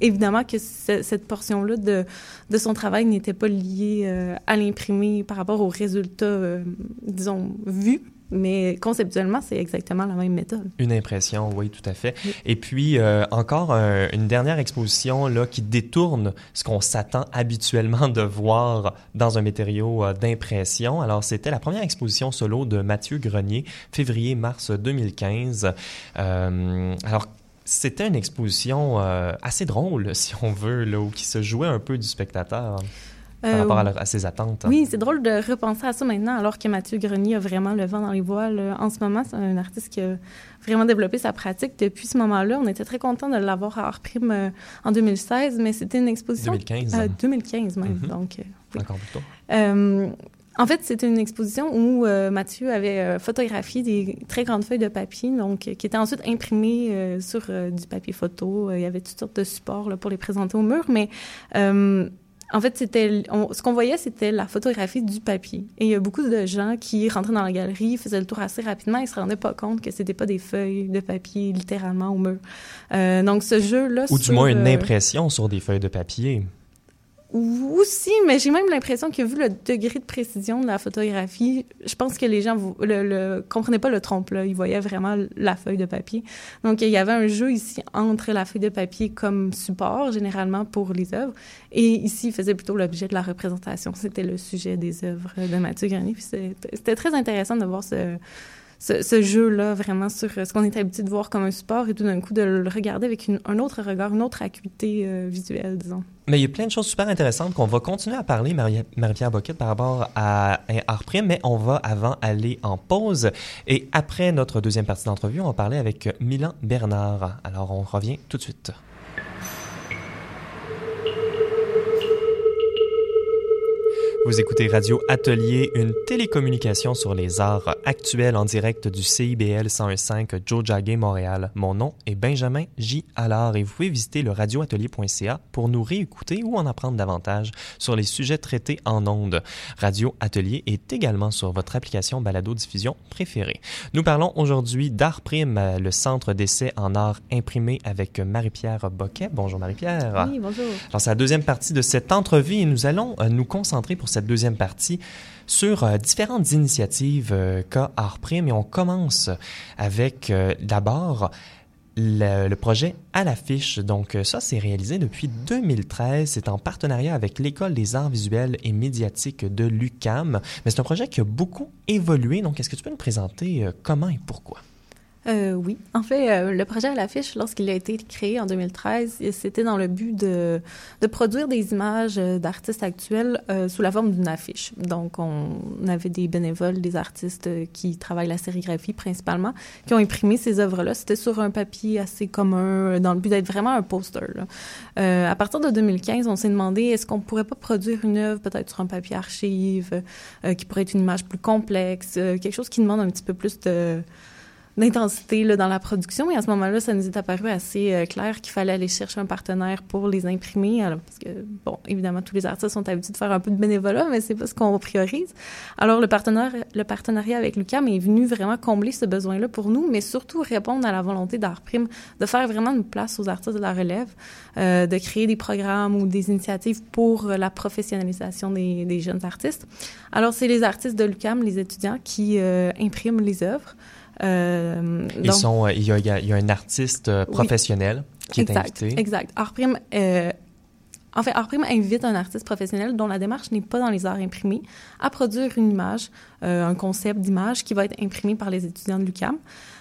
évidemment que ce- cette portion-là de, de son travail n'était pas liée euh, à l'imprimé par rapport aux résultats, euh, disons, vus. Mais conceptuellement, c'est exactement la même méthode. Une impression, oui, tout à fait. Oui. Et puis, euh, encore un- une dernière exposition là, qui détourne ce qu'on s'attend habituellement de voir dans un matériau euh, d'impression. Alors, c'était la première exposition solo de Mathieu Grenier, février-mars 2015. Euh, alors, c'était une exposition assez drôle, si on veut, là, où qui se jouait un peu du spectateur par Euh, rapport à, leur- à ses attentes. Oui, c'est drôle de repenser à ça maintenant, alors que Mathieu Grenier a vraiment le vent dans les voiles. euh, En ce moment, c'est un artiste qui a vraiment développé sa pratique depuis ce moment-là. On était très contents de l'avoir à Art Prime euh, en 2016, mais c'était une exposition... 2015. Euh, 2015 même, donc... oui. Encore plus tôt. Euh, en fait, c'était une exposition où euh, Mathieu avait euh, photographié des très grandes feuilles de papier, donc qui étaient ensuite imprimées euh, sur du papier photo. Il y avait toutes sortes de supports là, pour les présenter au mur, mais en fait, c'était on- ce qu'on voyait, c'était la photographie du papier. Et il y a beaucoup de gens qui rentraient dans la galerie, faisaient le tour assez rapidement, ils se rendaient pas compte que c'était pas des feuilles de papier littéralement au mur. Euh, donc ce jeu-là, Ou du moins une euh, impression sur des feuilles de papier. Aussi, mais j'ai même l'impression que vu le degré de précision de la photographie, je pense que les gens vo- le, le comprenaient pas le trompe-là. Ils voyaient vraiment la feuille de papier. Donc, il y avait un jeu ici entre la feuille de papier comme support, généralement, pour les œuvres, et ici, il faisait plutôt l'objet de la représentation. C'était le sujet des œuvres de Mathieu c'était c'était très intéressant de voir ce, ce, jeu-là vraiment sur ce qu'on est habitué de voir comme un support et tout d'un coup de le regarder avec un autre regard, une autre acuité euh, visuelle, disons. Mais il y a plein de choses super intéressantes qu'on va continuer à parler, Marie- Marie-Pierre Boquette, par rapport à art prime, mais on va avant aller en pause. Et après notre deuxième partie d'entrevue, on va parler avec Milan Bernard. Alors, on revient tout de suite. Vous écoutez Radio Atelier, une télécommunication sur les arts actuels en direct du CIBL 101.5 Jojage Montréal. Mon nom est Benjamin J. Allard et vous pouvez visiter le radioatelier.ca pour nous réécouter ou en apprendre davantage sur les sujets traités en ondes. Radio Atelier est également sur votre application balado-diffusion préférée. Nous parlons aujourd'hui d'Art Prime, le centre d'essai en art imprimé avec Marie-Pierre Boquet. Bonjour Marie-Pierre. Oui, bonjour. Alors, c'est la deuxième partie de cette entrevue et nous allons euh, nous concentrer pour cette deuxième partie sur euh, différentes initiatives euh, qu'a Prime et on commence avec euh, d'abord le, projet à l'affiche. Donc ça, c'est réalisé depuis 2013. C'est en partenariat avec l'École des arts visuels et médiatiques de l'UCAM. Mais c'est un projet qui a beaucoup évolué. Donc est-ce que tu peux nous présenter comment et pourquoi? Euh, oui. En fait, euh, le projet à l'affiche, lorsqu'il a été créé en 2013, c'était dans le but de, produire des images euh, d'artistes actuels sous la forme d'une affiche. Donc, on avait des bénévoles, des artistes qui travaillent la sérigraphie principalement, qui ont imprimé ces œuvres-là. C'était sur un papier assez commun, dans le but d'être vraiment un poster. À partir de 2015, on s'est demandé est-ce qu'on pourrait pas produire une œuvre peut-être sur un papier archive, qui pourrait être une image plus complexe, quelque chose qui demande un petit peu plus de d'intensité là, dans la production. Et à ce moment-là, ça nous est apparu assez euh, clair qu'il fallait aller chercher un partenaire pour les imprimer. Alors, parce que, bon, évidemment, tous les artistes sont habitués de faire un peu de bénévolat, mais c'est pas ce qu'on priorise. Alors, le, partenaire, le partenariat avec Lucam est venu vraiment combler ce besoin-là pour nous, mais surtout répondre à la volonté d'Art Prime de faire vraiment une place aux artistes de la relève, euh, de créer des programmes ou des initiatives pour la professionnalisation des, des jeunes artistes. Alors, c'est les artistes de Lucam, les étudiants, qui euh, impriment les œuvres. Euh, Ils donc- sont, euh, il, y a, il y un artiste euh, Oui. professionnel qui est exact, invité. Exact. Art Prime, en fait, Art Prime invite un artiste professionnel dont la démarche n'est pas dans les arts imprimés à produire une image, un concept d'image qui va être imprimé par les étudiants de l'UQAM.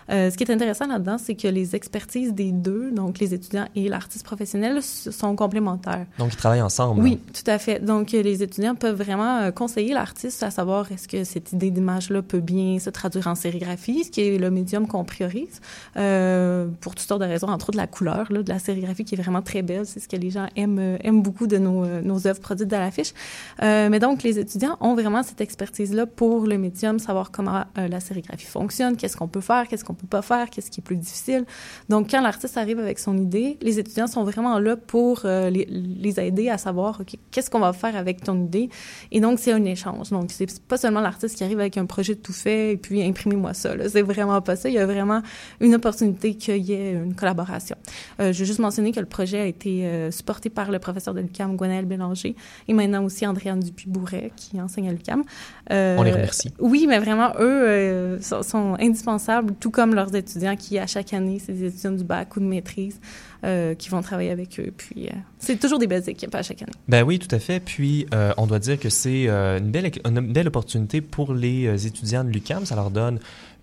Euh, ce qui est intéressant là-dedans, c'est que les expertises des deux, donc les étudiants et l'artiste professionnel, sont complémentaires. Donc, ils travaillent ensemble. Oui, tout à fait. Donc, euh, les étudiants peuvent vraiment euh, conseiller l'artiste à savoir est-ce que cette idée d'image-là peut bien se traduire en sérigraphie, ce qui est le médium qu'on priorise, euh, pour toutes sortes de raisons, entre autres la couleur là, de la sérigraphie qui est vraiment très belle. C'est ce que les gens aiment, aiment beaucoup de nos, nos œuvres produites à l'affiche. Euh, mais donc, les étudiants ont vraiment cette expertise-là pour le médium, savoir comment la sérigraphie fonctionne, qu'est-ce qu'on peut faire, qu'est-ce qu'on peut pas faire, qu'est-ce qui est plus difficile. Donc, quand l'artiste arrive avec son idée, les étudiants sont vraiment là pour euh, les, les aider à savoir, OK, qu'est-ce qu'on va faire avec ton idée? Et donc, c'est un échange. Donc, c'est pas seulement l'artiste qui arrive avec un projet tout fait et puis imprimez-moi ça. C'est vraiment pas ça. Il y a vraiment une opportunité qu'il y ait une collaboration. Euh, je veux juste mentionner que le projet a été euh, supporté par le professeur de l'UQAM, Gwenaël Bélanger, et maintenant aussi Andréane Dupuis-Bourret, qui enseigne à l'UQAM. On les remercie. Oui, mais vraiment, eux sont, sont indispensables, tout comme leurs étudiants qui, à chaque année, c'est des étudiants du bac ou de maîtrise euh, qui vont travailler avec eux. Puis, euh, c'est toujours des belles équipes à chaque année. Ben oui, tout à fait. Puis, euh, on doit dire que c'est une, belle, une belle opportunité pour les étudiants de l'UQAM. Ça leur donne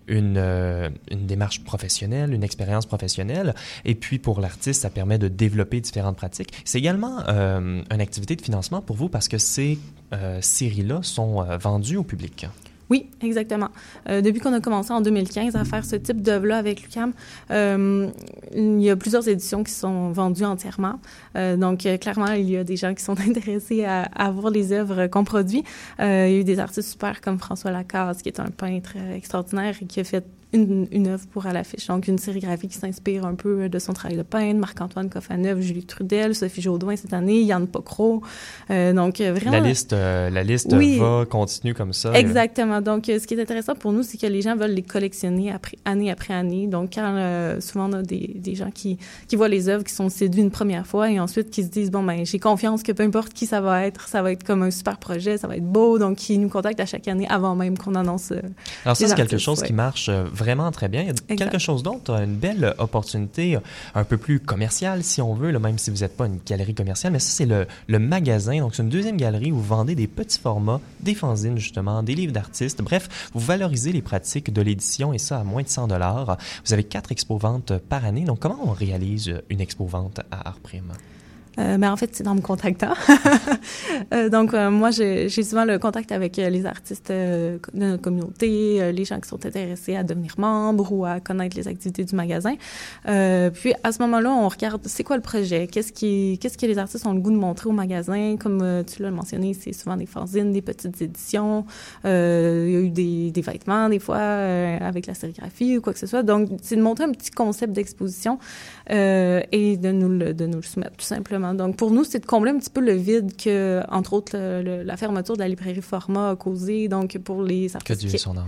une, une démarche professionnelle, une expérience professionnelle. Et puis, pour l'artiste, ça permet de développer différentes pratiques. C'est également une activité de financement pour vous parce que ces séries-là sont vendues au public. Oui, exactement. Euh, depuis qu'on a commencé en 2015 à faire ce type d'œuvre-là avec l'UQAM, euh, il y a plusieurs éditions qui sont vendues entièrement. Euh, donc, clairement, il y a des gens qui sont intéressés à, à voir les œuvres qu'on produit. Il y a eu des artistes super comme François Lacaze, qui est un peintre extraordinaire et qui a fait une, une œuvre pour à l'affiche. Donc, une sérigraphie qui s'inspire un peu de son travail de peintre. Marc-Antoine Coffaneuf, Julie Trudel, Sophie Jaudoin cette année, Yann Pocro. Euh, donc, euh, vraiment... La liste, euh, la liste Oui. va, continue comme ça. Exactement. Donc, ce qui est intéressant pour nous, c'est que les gens veulent les collectionner après, année après année. Donc, quand euh, souvent on a des, des gens qui, qui voient les œuvres, qui sont séduits une première fois et ensuite qui se disent bon ben j'ai confiance que peu importe qui ça va être, ça va être comme un super projet, ça va être beau. Donc, qui nous contactent à chaque année avant même qu'on annonce. Alors ça, c'est quelque chose ouais. qui marche euh, vraiment très bien. Il y a Exact. quelque chose d'autre, euh, une belle opportunité euh, un peu plus commerciale, si on veut, là, même si vous n'êtes pas une galerie commerciale, mais ça, c'est le, le magasin. Donc, c'est une deuxième galerie où vous vendez des petits formats, des fanzines, justement, des livres d'artistes. Bref, vous valorisez les pratiques de l'édition et ça à moins de 100 dollars. Vous avez quatre expo-ventes par année. Donc, comment on réalise une expo-vente à Art Prime? Euh, ben, en fait, c'est en me contactant. Euh, donc, euh, moi, j'ai souvent le contact avec euh, les artistes de notre communauté, les gens qui sont intéressés à devenir membres ou à connaître les activités du magasin. Puis, à ce moment-là, on regarde c'est quoi le projet, qu'est-ce qui, qu'est-ce que les artistes ont le goût de montrer au magasin? Comme tu l'as mentionné, c'est souvent des fanzines, des petites éditions. Il y a eu des, des vêtements, des fois, avec la sérigraphie ou quoi que ce soit. Donc, c'est de montrer un petit concept d'exposition et de nous, le, de nous le soumettre, tout simplement. Donc, pour nous, c'est de combler un petit peu le vide que, entre autres, le- le- la fermeture de la librairie Format a causé. Donc, pour les Que artistes Dieu qui- son âme.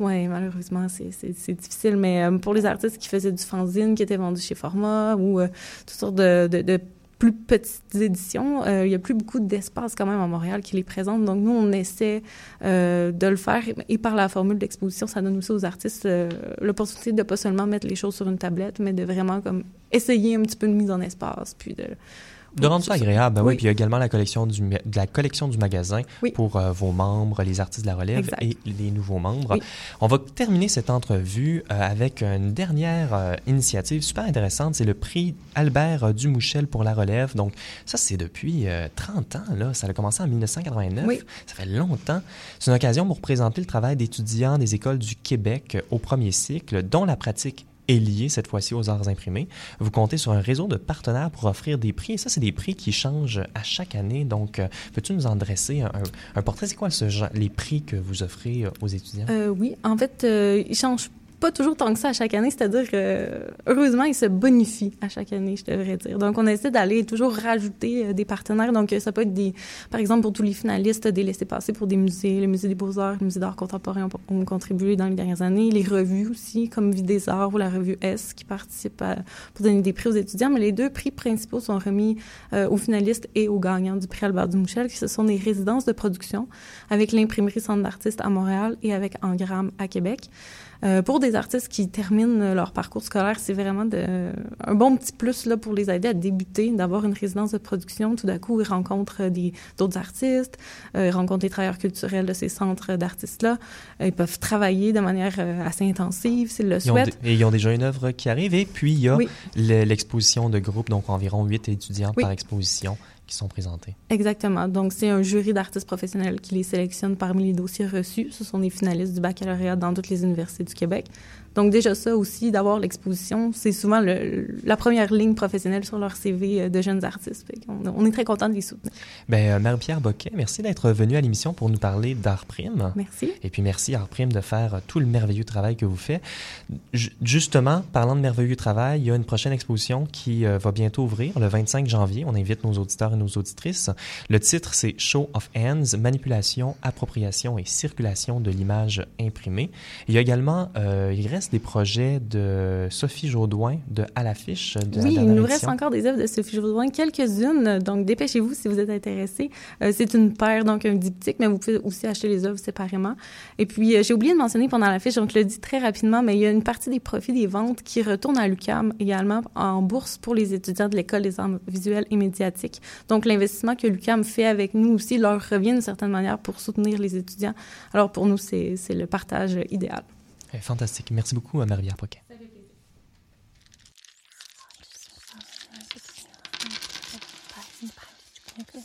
oui, malheureusement, c'est- difficile. Mais euh, pour les artistes qui faisaient du fanzine, qui étaient vendus chez Format ou euh, toutes sortes de, de, de plus petites éditions, euh, il y a plus beaucoup d'espace quand même à Montréal qui les présente. Donc, nous, on essaie euh, de le faire. Et par la formule d'exposition, ça donne aussi aux artistes euh, l'opportunité de pas seulement mettre les choses sur une tablette, mais de vraiment comme essayer un petit peu de mise en espace, puis de de rendre ça agréable, ben oui. Oui. Puis il y a également la collection du, de la collection du magasin Oui. pour euh, vos membres, les artistes de la relève Exact. et les nouveaux membres. Oui. On va terminer cette entrevue euh, avec une dernière euh, initiative super intéressante. C'est le prix Albert Dumouchel pour la relève. Donc ça, c'est depuis euh, 30 ans. Là. Ça a commencé en 1989. Oui. Ça fait longtemps. C'est une occasion pour présenter le travail d'étudiants des écoles du Québec au premier cycle, dont la pratique est liée cette fois-ci aux arts imprimés. Vous comptez sur un réseau de partenaires pour offrir des prix. Et ça, c'est des prix qui changent à chaque année. Donc, euh, peux-tu nous en dresser un, portrait? C'est quoi ce genre- les prix que vous offrez euh, aux étudiants? Euh, oui, en fait, ils changent pas toujours tant que ça à chaque année, c'est-à-dire euh, heureusement, ils se bonifient à chaque année, je devrais dire. Donc, on essaie d'aller toujours rajouter euh, des partenaires. Donc, euh, ça peut être des, par exemple, pour tous les finalistes, des laissés-passer pour des musées. Le Musée des Beaux-Arts, le Musée d'art contemporain ont, ont contribué dans les dernières années. Les revues aussi, comme Vie des Arts ou la revue S, qui participent à- pour donner des prix aux étudiants. Mais les deux prix principaux sont remis euh, aux finalistes et aux gagnants du prix Albert Dumouchel, qui ce sont des résidences de production avec l'imprimerie Centre d'artistes à Montréal et avec Engram à Québec. Pour artistes qui terminent leur parcours scolaire, c'est vraiment de, un bon petit plus là, pour les aider à débuter, d'avoir une résidence de production. Tout d'un coup, ils rencontrent des- d'autres artistes, euh, ils rencontrent les travailleurs culturels de ces centres d'artistes-là. Euh, ils peuvent travailler de manière euh, assez intensive s'ils le Ils souhaitent. et ils ont déjà une œuvre qui arrive. Et puis, il y a Oui. le- l'exposition de groupe, donc environ 8 étudiants Oui. par exposition qui sont présentés. Exactement. Donc, c'est un jury d'artistes professionnels qui les sélectionne parmi les dossiers reçus. Ce sont des finalistes du baccalauréat dans toutes les universités du Québec. Donc, déjà ça aussi, d'avoir l'exposition, c'est souvent le- la première ligne professionnelle sur leur CV euh, de jeunes artistes. Qu'on- on est très content de les soutenir. Ben, euh, Marie-Pierre Boquet, merci d'être venue à l'émission pour nous parler d'Art Prime. Merci. Et puis merci Art Prime de faire euh, tout le merveilleux travail que vous faites. Ju- justement, parlant de merveilleux travail, il y a une prochaine exposition qui euh, va bientôt ouvrir le 25 janvier. On invite nos auditeurs et nos auditrices. Le titre, c'est Show of Hands, manipulation, appropriation et circulation de l'image imprimée. Il y a également, euh, il reste des projets de Sophie Jaudoin de À l'affiche de la Oui, il nous reste édition. encore des œuvres de Sophie Jourdain, quelques-unes. Donc, dépêchez-vous si vous êtes intéressés. Euh, c'est une paire, donc un diptyque, mais vous pouvez aussi acheter les œuvres séparément. Et puis, euh, j'ai oublié de mentionner pendant la fiche, donc je le dis très rapidement, mais il y a une partie des profits des ventes qui retourne à l'UCAM également en bourse pour les étudiants de l'École des arts visuels et médiatiques. Donc, l'investissement que l'UCAM fait avec nous aussi leur revient d'une certaine manière pour soutenir les étudiants. Alors, pour nous, c'est le partage idéal. Eh, Fantastique. Merci beaucoup à Marie-Pierre Boquet. Never,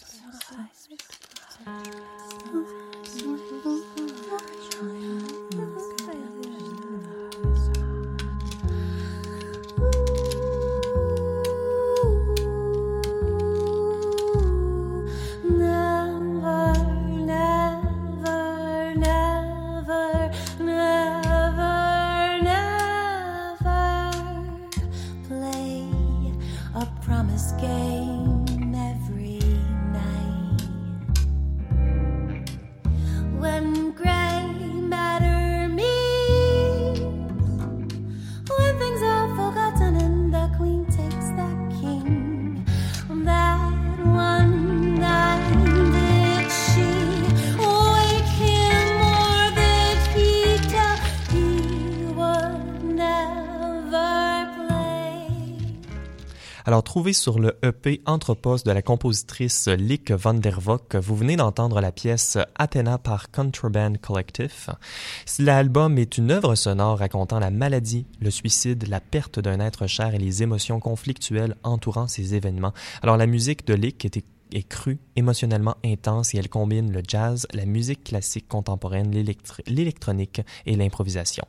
Alors, trouvé sur le EP Anthropos de la compositrice Lick van der Vock, vous venez d'entendre la pièce Athena par Contraband Collective. L'album est une œuvre sonore racontant la maladie, le suicide, la perte d'un être cher et les émotions conflictuelles entourant ces événements. Alors, la musique de Lick était est crue, émotionnellement intense et elle combine le jazz, la musique classique contemporaine, l'électronique et l'improvisation.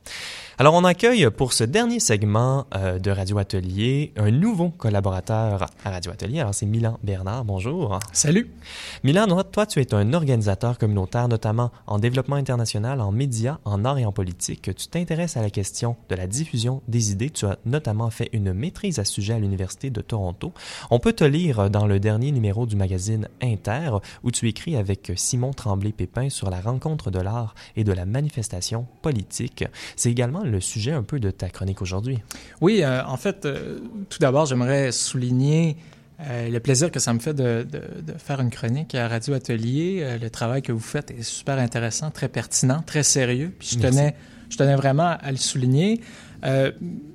Alors on accueille pour ce dernier segment euh, de Radio Atelier un nouveau collaborateur à Radio Atelier. Alors c'est Milan Bernard, bonjour. Salut! Milan, toi, tu es un organisateur communautaire, notamment en développement international, en médias, en arts et en politique. Tu t'intéresses à la question de la diffusion des idées. Tu as notamment fait une maîtrise à ce sujet à l'Université de Toronto. On peut te lire dans le dernier numéro du magazine Inter, où tu écris avec Simon Tremblay-Pépin sur la rencontre de l'art et de la manifestation politique. C'est également le sujet un peu de ta chronique aujourd'hui. Oui, euh, en fait, euh, tout d'abord, j'aimerais souligner euh, le plaisir que ça me fait de, de- de faire une chronique à Radio Atelier. Euh, le travail que vous faites est super intéressant, très pertinent, très sérieux. Puis je Merci. tenais, je tenais vraiment à le souligner. Euh,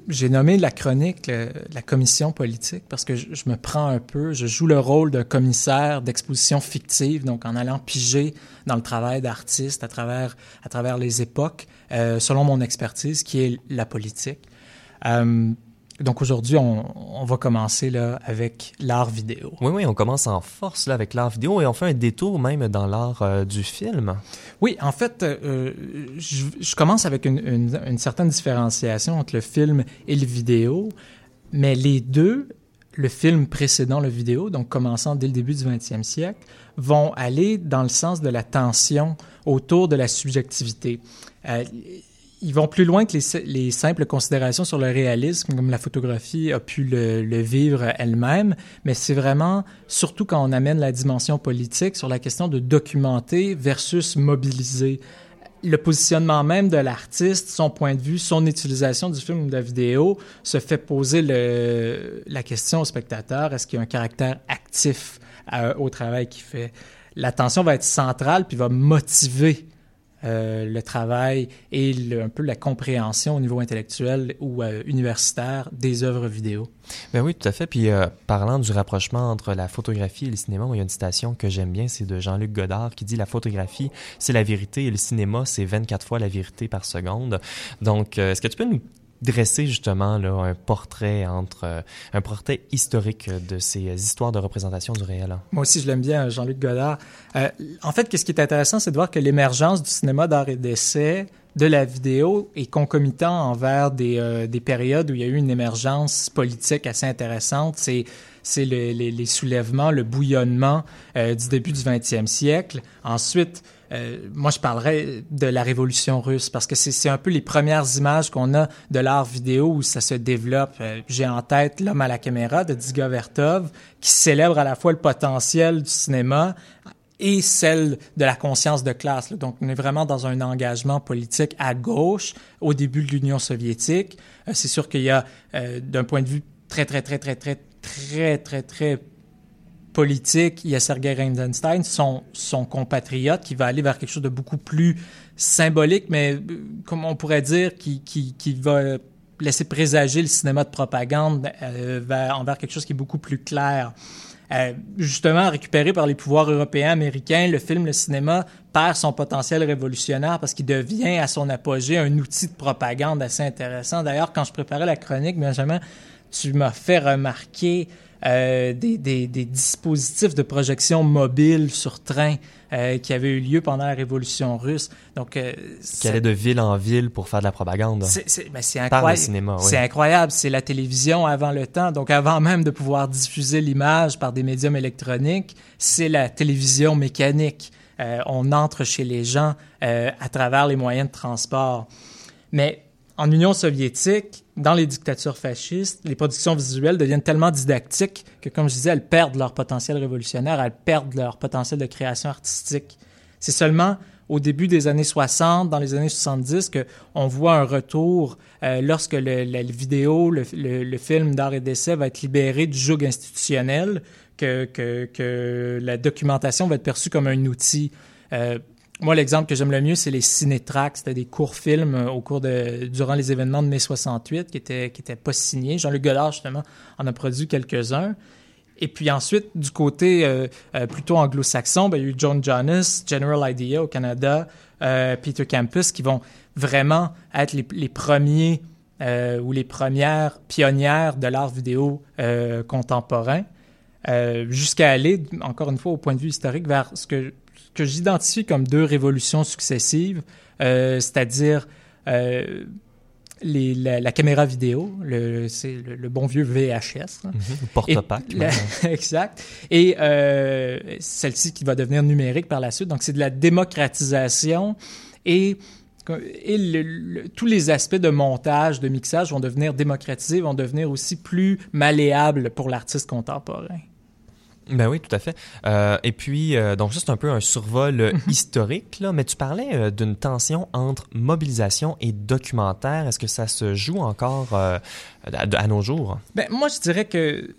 j'ai nommé la chronique la commission politique parce que je, me prends un peu, je joue le rôle d'un commissaire d'exposition fictive, donc en allant piger dans le travail d'artistes à travers, à travers les époques, euh, selon mon expertise, qui est la politique. Euh, donc aujourd'hui, on, on va commencer là, avec l'art vidéo. Oui, oui, on commence en force là, avec l'art vidéo et on fait un détour même dans l'art euh, du film. Oui, en fait, euh, je, je commence avec une, une- une certaine différenciation entre le film et le vidéo, mais les deux, le film précédant le vidéo, donc commençant dès le début du 20e siècle, vont aller dans le sens de la tension autour de la subjectivité. Euh, ils vont plus loin que les, les simples considérations sur le réalisme, comme la photographie a pu le, le vivre elle-même, mais c'est vraiment, surtout quand on amène la dimension politique, sur la question de documenter versus mobiliser. Le positionnement même de l'artiste, son point de vue, son utilisation du film ou de la vidéo se fait poser le, la question au spectateur, est-ce qu'il y a un caractère actif euh, au travail qu'il fait? L'attention va être centrale puis va motiver euh, le travail et un peu la compréhension au niveau intellectuel ou euh, universitaire des œuvres vidéo. Ben oui, tout à fait. Puis euh, parlant du rapprochement entre la photographie et le cinéma, il y a une citation que j'aime bien, c'est de Jean-Luc Godard qui dit la photographie, c'est la vérité et le cinéma, c'est 24 fois la vérité par seconde. Donc, est-ce que tu peux nous dresser justement là, un portrait entre euh, un portrait historique de ces euh, histoires de représentation du réel? hein? Moi aussi, je l'aime bien, Jean-Luc Godard. Euh, en fait, ce qui est intéressant, c'est de voir que l'émergence du cinéma d'art et d'essai, de la vidéo, est concomitant envers des, des périodes où il y a eu une émergence politique assez intéressante. C'est c'est le- les, soulèvements, le bouillonnement du début du 20e siècle. Ensuite, euh, moi, je parlerais de la révolution russe parce que c'est un peu les premières images qu'on a de l'art vidéo où ça se développe. Euh, J'ai en tête L'homme à la caméra de Dziga Vertov qui célèbre à la fois le potentiel du cinéma et celle de la conscience de classe. Donc, on est vraiment dans un engagement politique à gauche au début de l'Union soviétique. Euh, c'est sûr qu'il y a, euh, d'un point de vue très, très, très, très, très, très, très, très politique, il y a Sergei Reisenstein, son, compatriote, qui va aller vers quelque chose de beaucoup plus symbolique, mais euh, comme on pourrait dire, qui va laisser présager le cinéma de propagande euh, vers, envers quelque chose qui est beaucoup plus clair. Euh, justement, récupéré par les pouvoirs européens, américains, le film, le cinéma perd son potentiel révolutionnaire parce qu'il devient à son apogée un outil de propagande assez intéressant. D'ailleurs, quand je préparais la chronique, Benjamin, tu m'as fait remarquer euh, des, des, des dispositifs de projection mobile sur train euh, qui avaient eu lieu pendant la Révolution russe. Donc, euh, Qui allait de ville en ville pour faire de la propagande c'est, le incroyable. cinéma. oui. C'est incroyable, c'est la télévision avant le temps. Donc avant même de pouvoir diffuser l'image par des médiums électroniques, c'est la télévision mécanique. Euh, on entre chez les gens à travers les moyens de transport. Mais en Union soviétique, dans les dictatures fascistes, les productions visuelles deviennent tellement didactiques que, comme je disais, elles perdent leur potentiel révolutionnaire, elles perdent leur potentiel de création artistique. C'est seulement au début des années 60, dans les années 70, que on voit un retour euh, lorsque la vidéo, le, film d'art et d'essai va être libéré du joug institutionnel, que la documentation va être perçue comme un outil. Euh, moi, l'exemple que j'aime le mieux, c'est les cinétracks. C'était des courts films euh, au cours de, durant les événements de mai 68 qui étaient, qui étaient pas signés. Jean-Luc Godard, justement, en a produit quelques-uns. Et puis ensuite, du côté euh, euh, plutôt anglo-saxon, ben, il y a eu John Jonas, General Idea au Canada, Peter Campus, qui vont vraiment être les, les premiers ou les premières pionnières de l'art vidéo contemporain, jusqu'à aller, encore une fois, au point de vue historique, vers ce que, que j'identifie comme deux révolutions successives, euh, c'est-à-dire euh, les- la, la caméra vidéo, le, c'est le, le bon vieux VHS. là. Mhm. Et Porte-pack. la- exact. Et euh, celle-ci qui va devenir numérique par la suite. Donc, c'est de la démocratisation et, et le- le- tous les aspects de montage, de mixage vont devenir démocratisés, vont devenir aussi plus malléables pour l'artiste contemporain. Ben oui, tout à fait. Euh, et puis, euh, donc, juste un peu un survol euh, historique, là, mais tu parlais euh, d'une tension entre mobilisation et documentaire. Est-ce que ça se joue encore à, à nos jours? Ben, moi, je dirais que,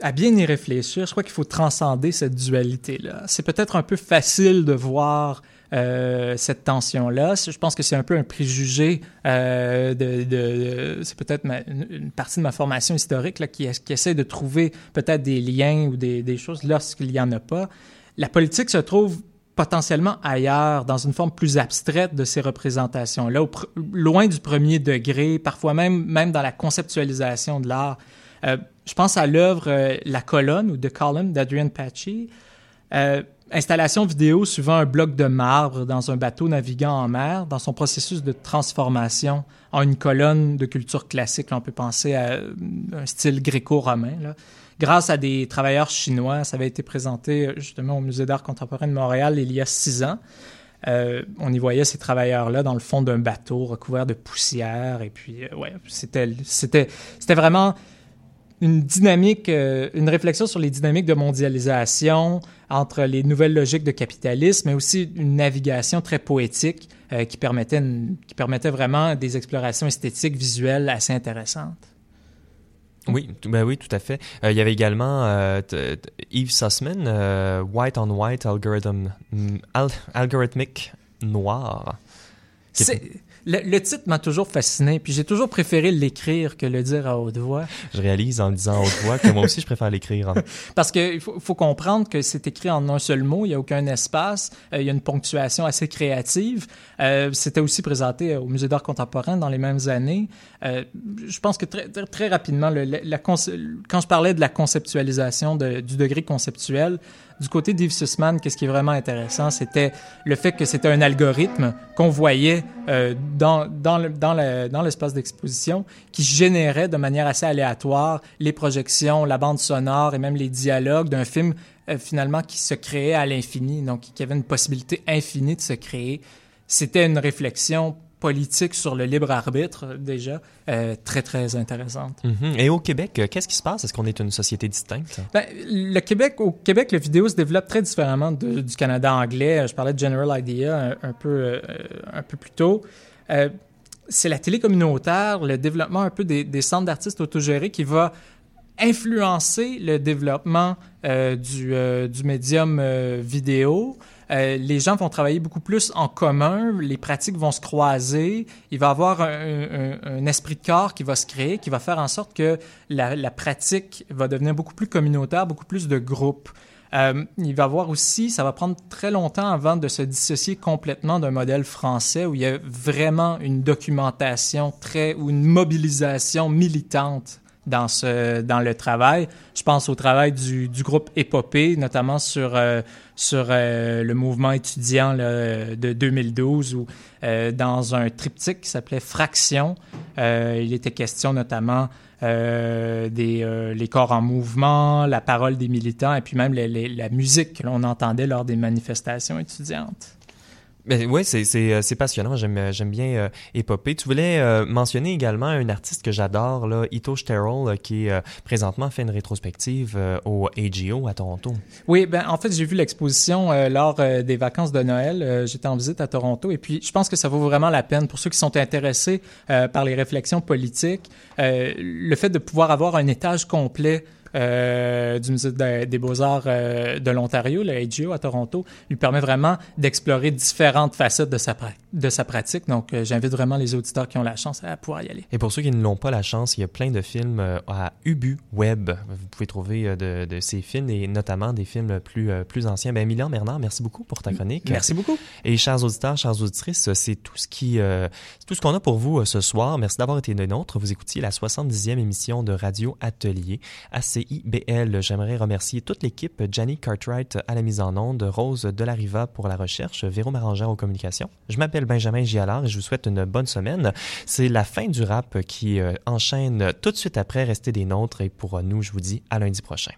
à bien y réfléchir, je crois qu'il faut transcender cette dualité-là. C'est peut-être un peu facile de voir euh, cette tension-là. Je pense que c'est un peu un préjugé euh, de, c'est peut-être une partie de ma formation historique là, qui, essaie de trouver peut-être des liens ou des, des choses lorsqu'il n'y en a pas. La politique se trouve potentiellement ailleurs, dans une forme plus abstraite de ces représentations-là, loin du premier degré, parfois même, même dans la conceptualisation de l'art. Euh, je pense à l'œuvre La colonne ou The Column d'Adrian Pachi. Euh, installation vidéo suivant un bloc de marbre dans un bateau naviguant en mer, dans son processus de transformation en une colonne de culture classique. On peut penser à euh, un style gréco-romain. Grâce à des travailleurs chinois, ça avait été présenté euh, justement au Musée d'art contemporain de Montréal il y a six ans. Euh, on y voyait ces travailleurs-là dans le fond d'un bateau recouvert de poussière. Et puis, ouais, c'était, c'était, c'était vraiment une dynamique, euh, une réflexion sur les dynamiques de mondialisation entre les nouvelles logiques de capitalisme, mais aussi une navigation très poétique euh, qui, permettait une- qui permettait vraiment des explorations esthétiques, visuelles assez intéressantes. Oui, tout- ben oui, tout à fait. Euh, il y avait également euh, Yves Sussman, euh, White on White Algorithm, al- Algorithmic Noir. C'est- Le, le titre m'a toujours fasciné, puis j'ai toujours préféré l'écrire que le dire à haute voix. Je réalise en le disant à haute voix que moi aussi je préfère l'écrire. en- Parce qu'il faut, faut comprendre que c'est écrit en un seul mot, il n'y a aucun espace, euh, il y a une ponctuation assez créative. Euh, C'était aussi présenté au Musée d'art contemporain dans les mêmes années. Euh, je pense que très, très, très rapidement, le- la- quand je parlais de la conceptualisation, de- du degré conceptuel, du côté d'Yves Sussman, qu'est-ce qui est vraiment intéressant, c'était le fait que c'était un algorithme qu'on voyait euh, dans, dans, le- dans, le- dans l'espace d'exposition qui générait de manière assez aléatoire les projections, la bande sonore et même les dialogues d'un film euh, finalement qui se créait à l'infini, donc qui avait une possibilité infinie de se créer. C'était une réflexion politique sur le libre arbitre déjà euh, très très intéressante. Mhm. Et au Québec, euh, qu'est-ce qui se passe? Est-ce qu'on est une société distincte? Ben, le Québec, au Québec, le vidéo se développe très différemment de- du Canada anglais. Je parlais de General Idea un, un peu, euh, un peu plus tôt. Euh, c'est la télé communautaire, le développement un peu des, des centres d'artistes autogérés qui va influencer le développement euh, du, euh, du médium euh, vidéo. Euh, les gens vont travailler beaucoup plus en commun, les pratiques vont se croiser, il va avoir un, un- un esprit de corps qui va se créer, qui va faire en sorte que la, la pratique va devenir beaucoup plus communautaire, beaucoup plus de groupe. Euh, il va avoir aussi, ça va prendre très longtemps avant de se dissocier complètement d'un modèle français où il y a vraiment une documentation très ou une mobilisation militante dans ce dans le travail. Je pense au travail du, du groupe Épopée, notamment sur euh, sur euh, le mouvement étudiant là, de 2012 où euh, dans un triptyque qui s'appelait Fraction, euh, il était question notamment euh, des euh, les corps en mouvement, la parole des militants et puis même les- les- la musique que l'on entendait lors des manifestations étudiantes. Ben, oui, euh, c'est passionnant. J'aime, euh, j'aime bien euh, Épopée. Tu voulais euh, mentionner également un artiste que j'adore, là, Ito Sterol, euh, qui euh, présentement fait une rétrospective au AGO à Toronto. Oui, ben en fait, j'ai vu l'exposition lors des vacances de Noël. J'étais en visite à Toronto et puis je pense que ça vaut vraiment la peine pour ceux qui sont intéressés par les réflexions politiques. Le fait de pouvoir avoir un étage complet euh, du musée de- des beaux-arts euh, de l'Ontario, le AGO à Toronto, lui permet vraiment d'explorer différentes facettes de sa, pra- de sa pratique. Donc, euh, j'invite vraiment les auditeurs qui ont la chance à pouvoir y aller. Et pour ceux qui ne l'ont pas la chance, il y a plein de films euh, à Ubu Web. Vous pouvez trouver euh, de, de ces films et notamment des films plus, plus anciens. Ben, Milan Bernard, merci beaucoup pour ta chronique. Merci beaucoup. Et chers auditeurs, chères auditrices, c'est tout ce qui, euh, tout ce qu'on a pour vous ce soir. Merci d'avoir été de nôtres. Vous écoutiez la 70e émission de Radio Atelier à CIBL. J'aimerais remercier toute l'équipe, Jenny Cartwright à la mise en onde, Rose Delariva pour la recherche, Véro Marangère aux communications. Je m'appelle Benjamin Gialard et je vous souhaite une bonne semaine. C'est la fin du rap qui euh, enchaîne tout de suite après. Restez des nôtres et pour euh, nous, je vous dis à lundi prochain.